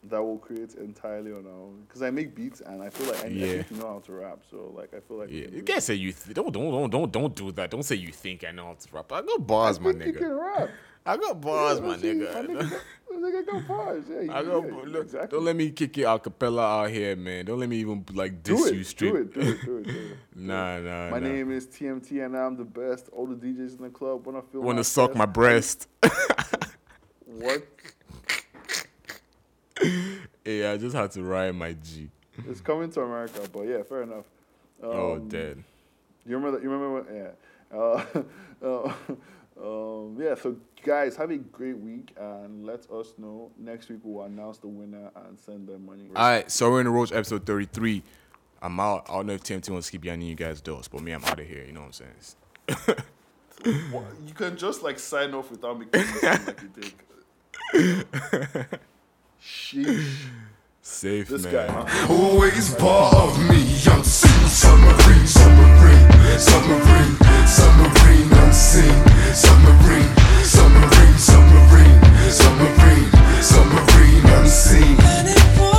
That will create entirely on our own. Because I make beats and I feel like I, I Yeah. think you know how to rap. So like I feel like Yeah, you can't say you th- don't don't don't don't don't do that. Don't say you think I know how to rap. I got bars, my think you nigga. can rap. I got bars, Yeah, my see, nigga. My nigga, got- nigga got bars. Yeah, I got yeah, look, exactly. Don't let me kick it a cappella out here, man. Don't let me even like do it, you straight. do it, do it, do it, do it. Nah, nah, My nah. name is TMT and I'm the best. All the DJs in the club when I feel Want to suck my breast? What? yeah, I just had to rhyme my G. It's coming to America, but yeah, fair enough. Um, oh, dead. You remember that? You remember when? Yeah. Uh, uh, um, yeah. So guys, have a great week and let us know next week. We'll announce the winner and send them money. All right, so we're in the Roach episode 33. I'm out. I don't know if TMT wants to keep any of you guys doors, but me, I'm out of here. You know what I'm saying? Well, you can just like sign off without me it like you did. Sheesh. Safe this man. Guy. Always part of me, unseen submarine, submarine, submarine, submarine, unseen submarine, submarine, submarine, submarine, submarine, unseen.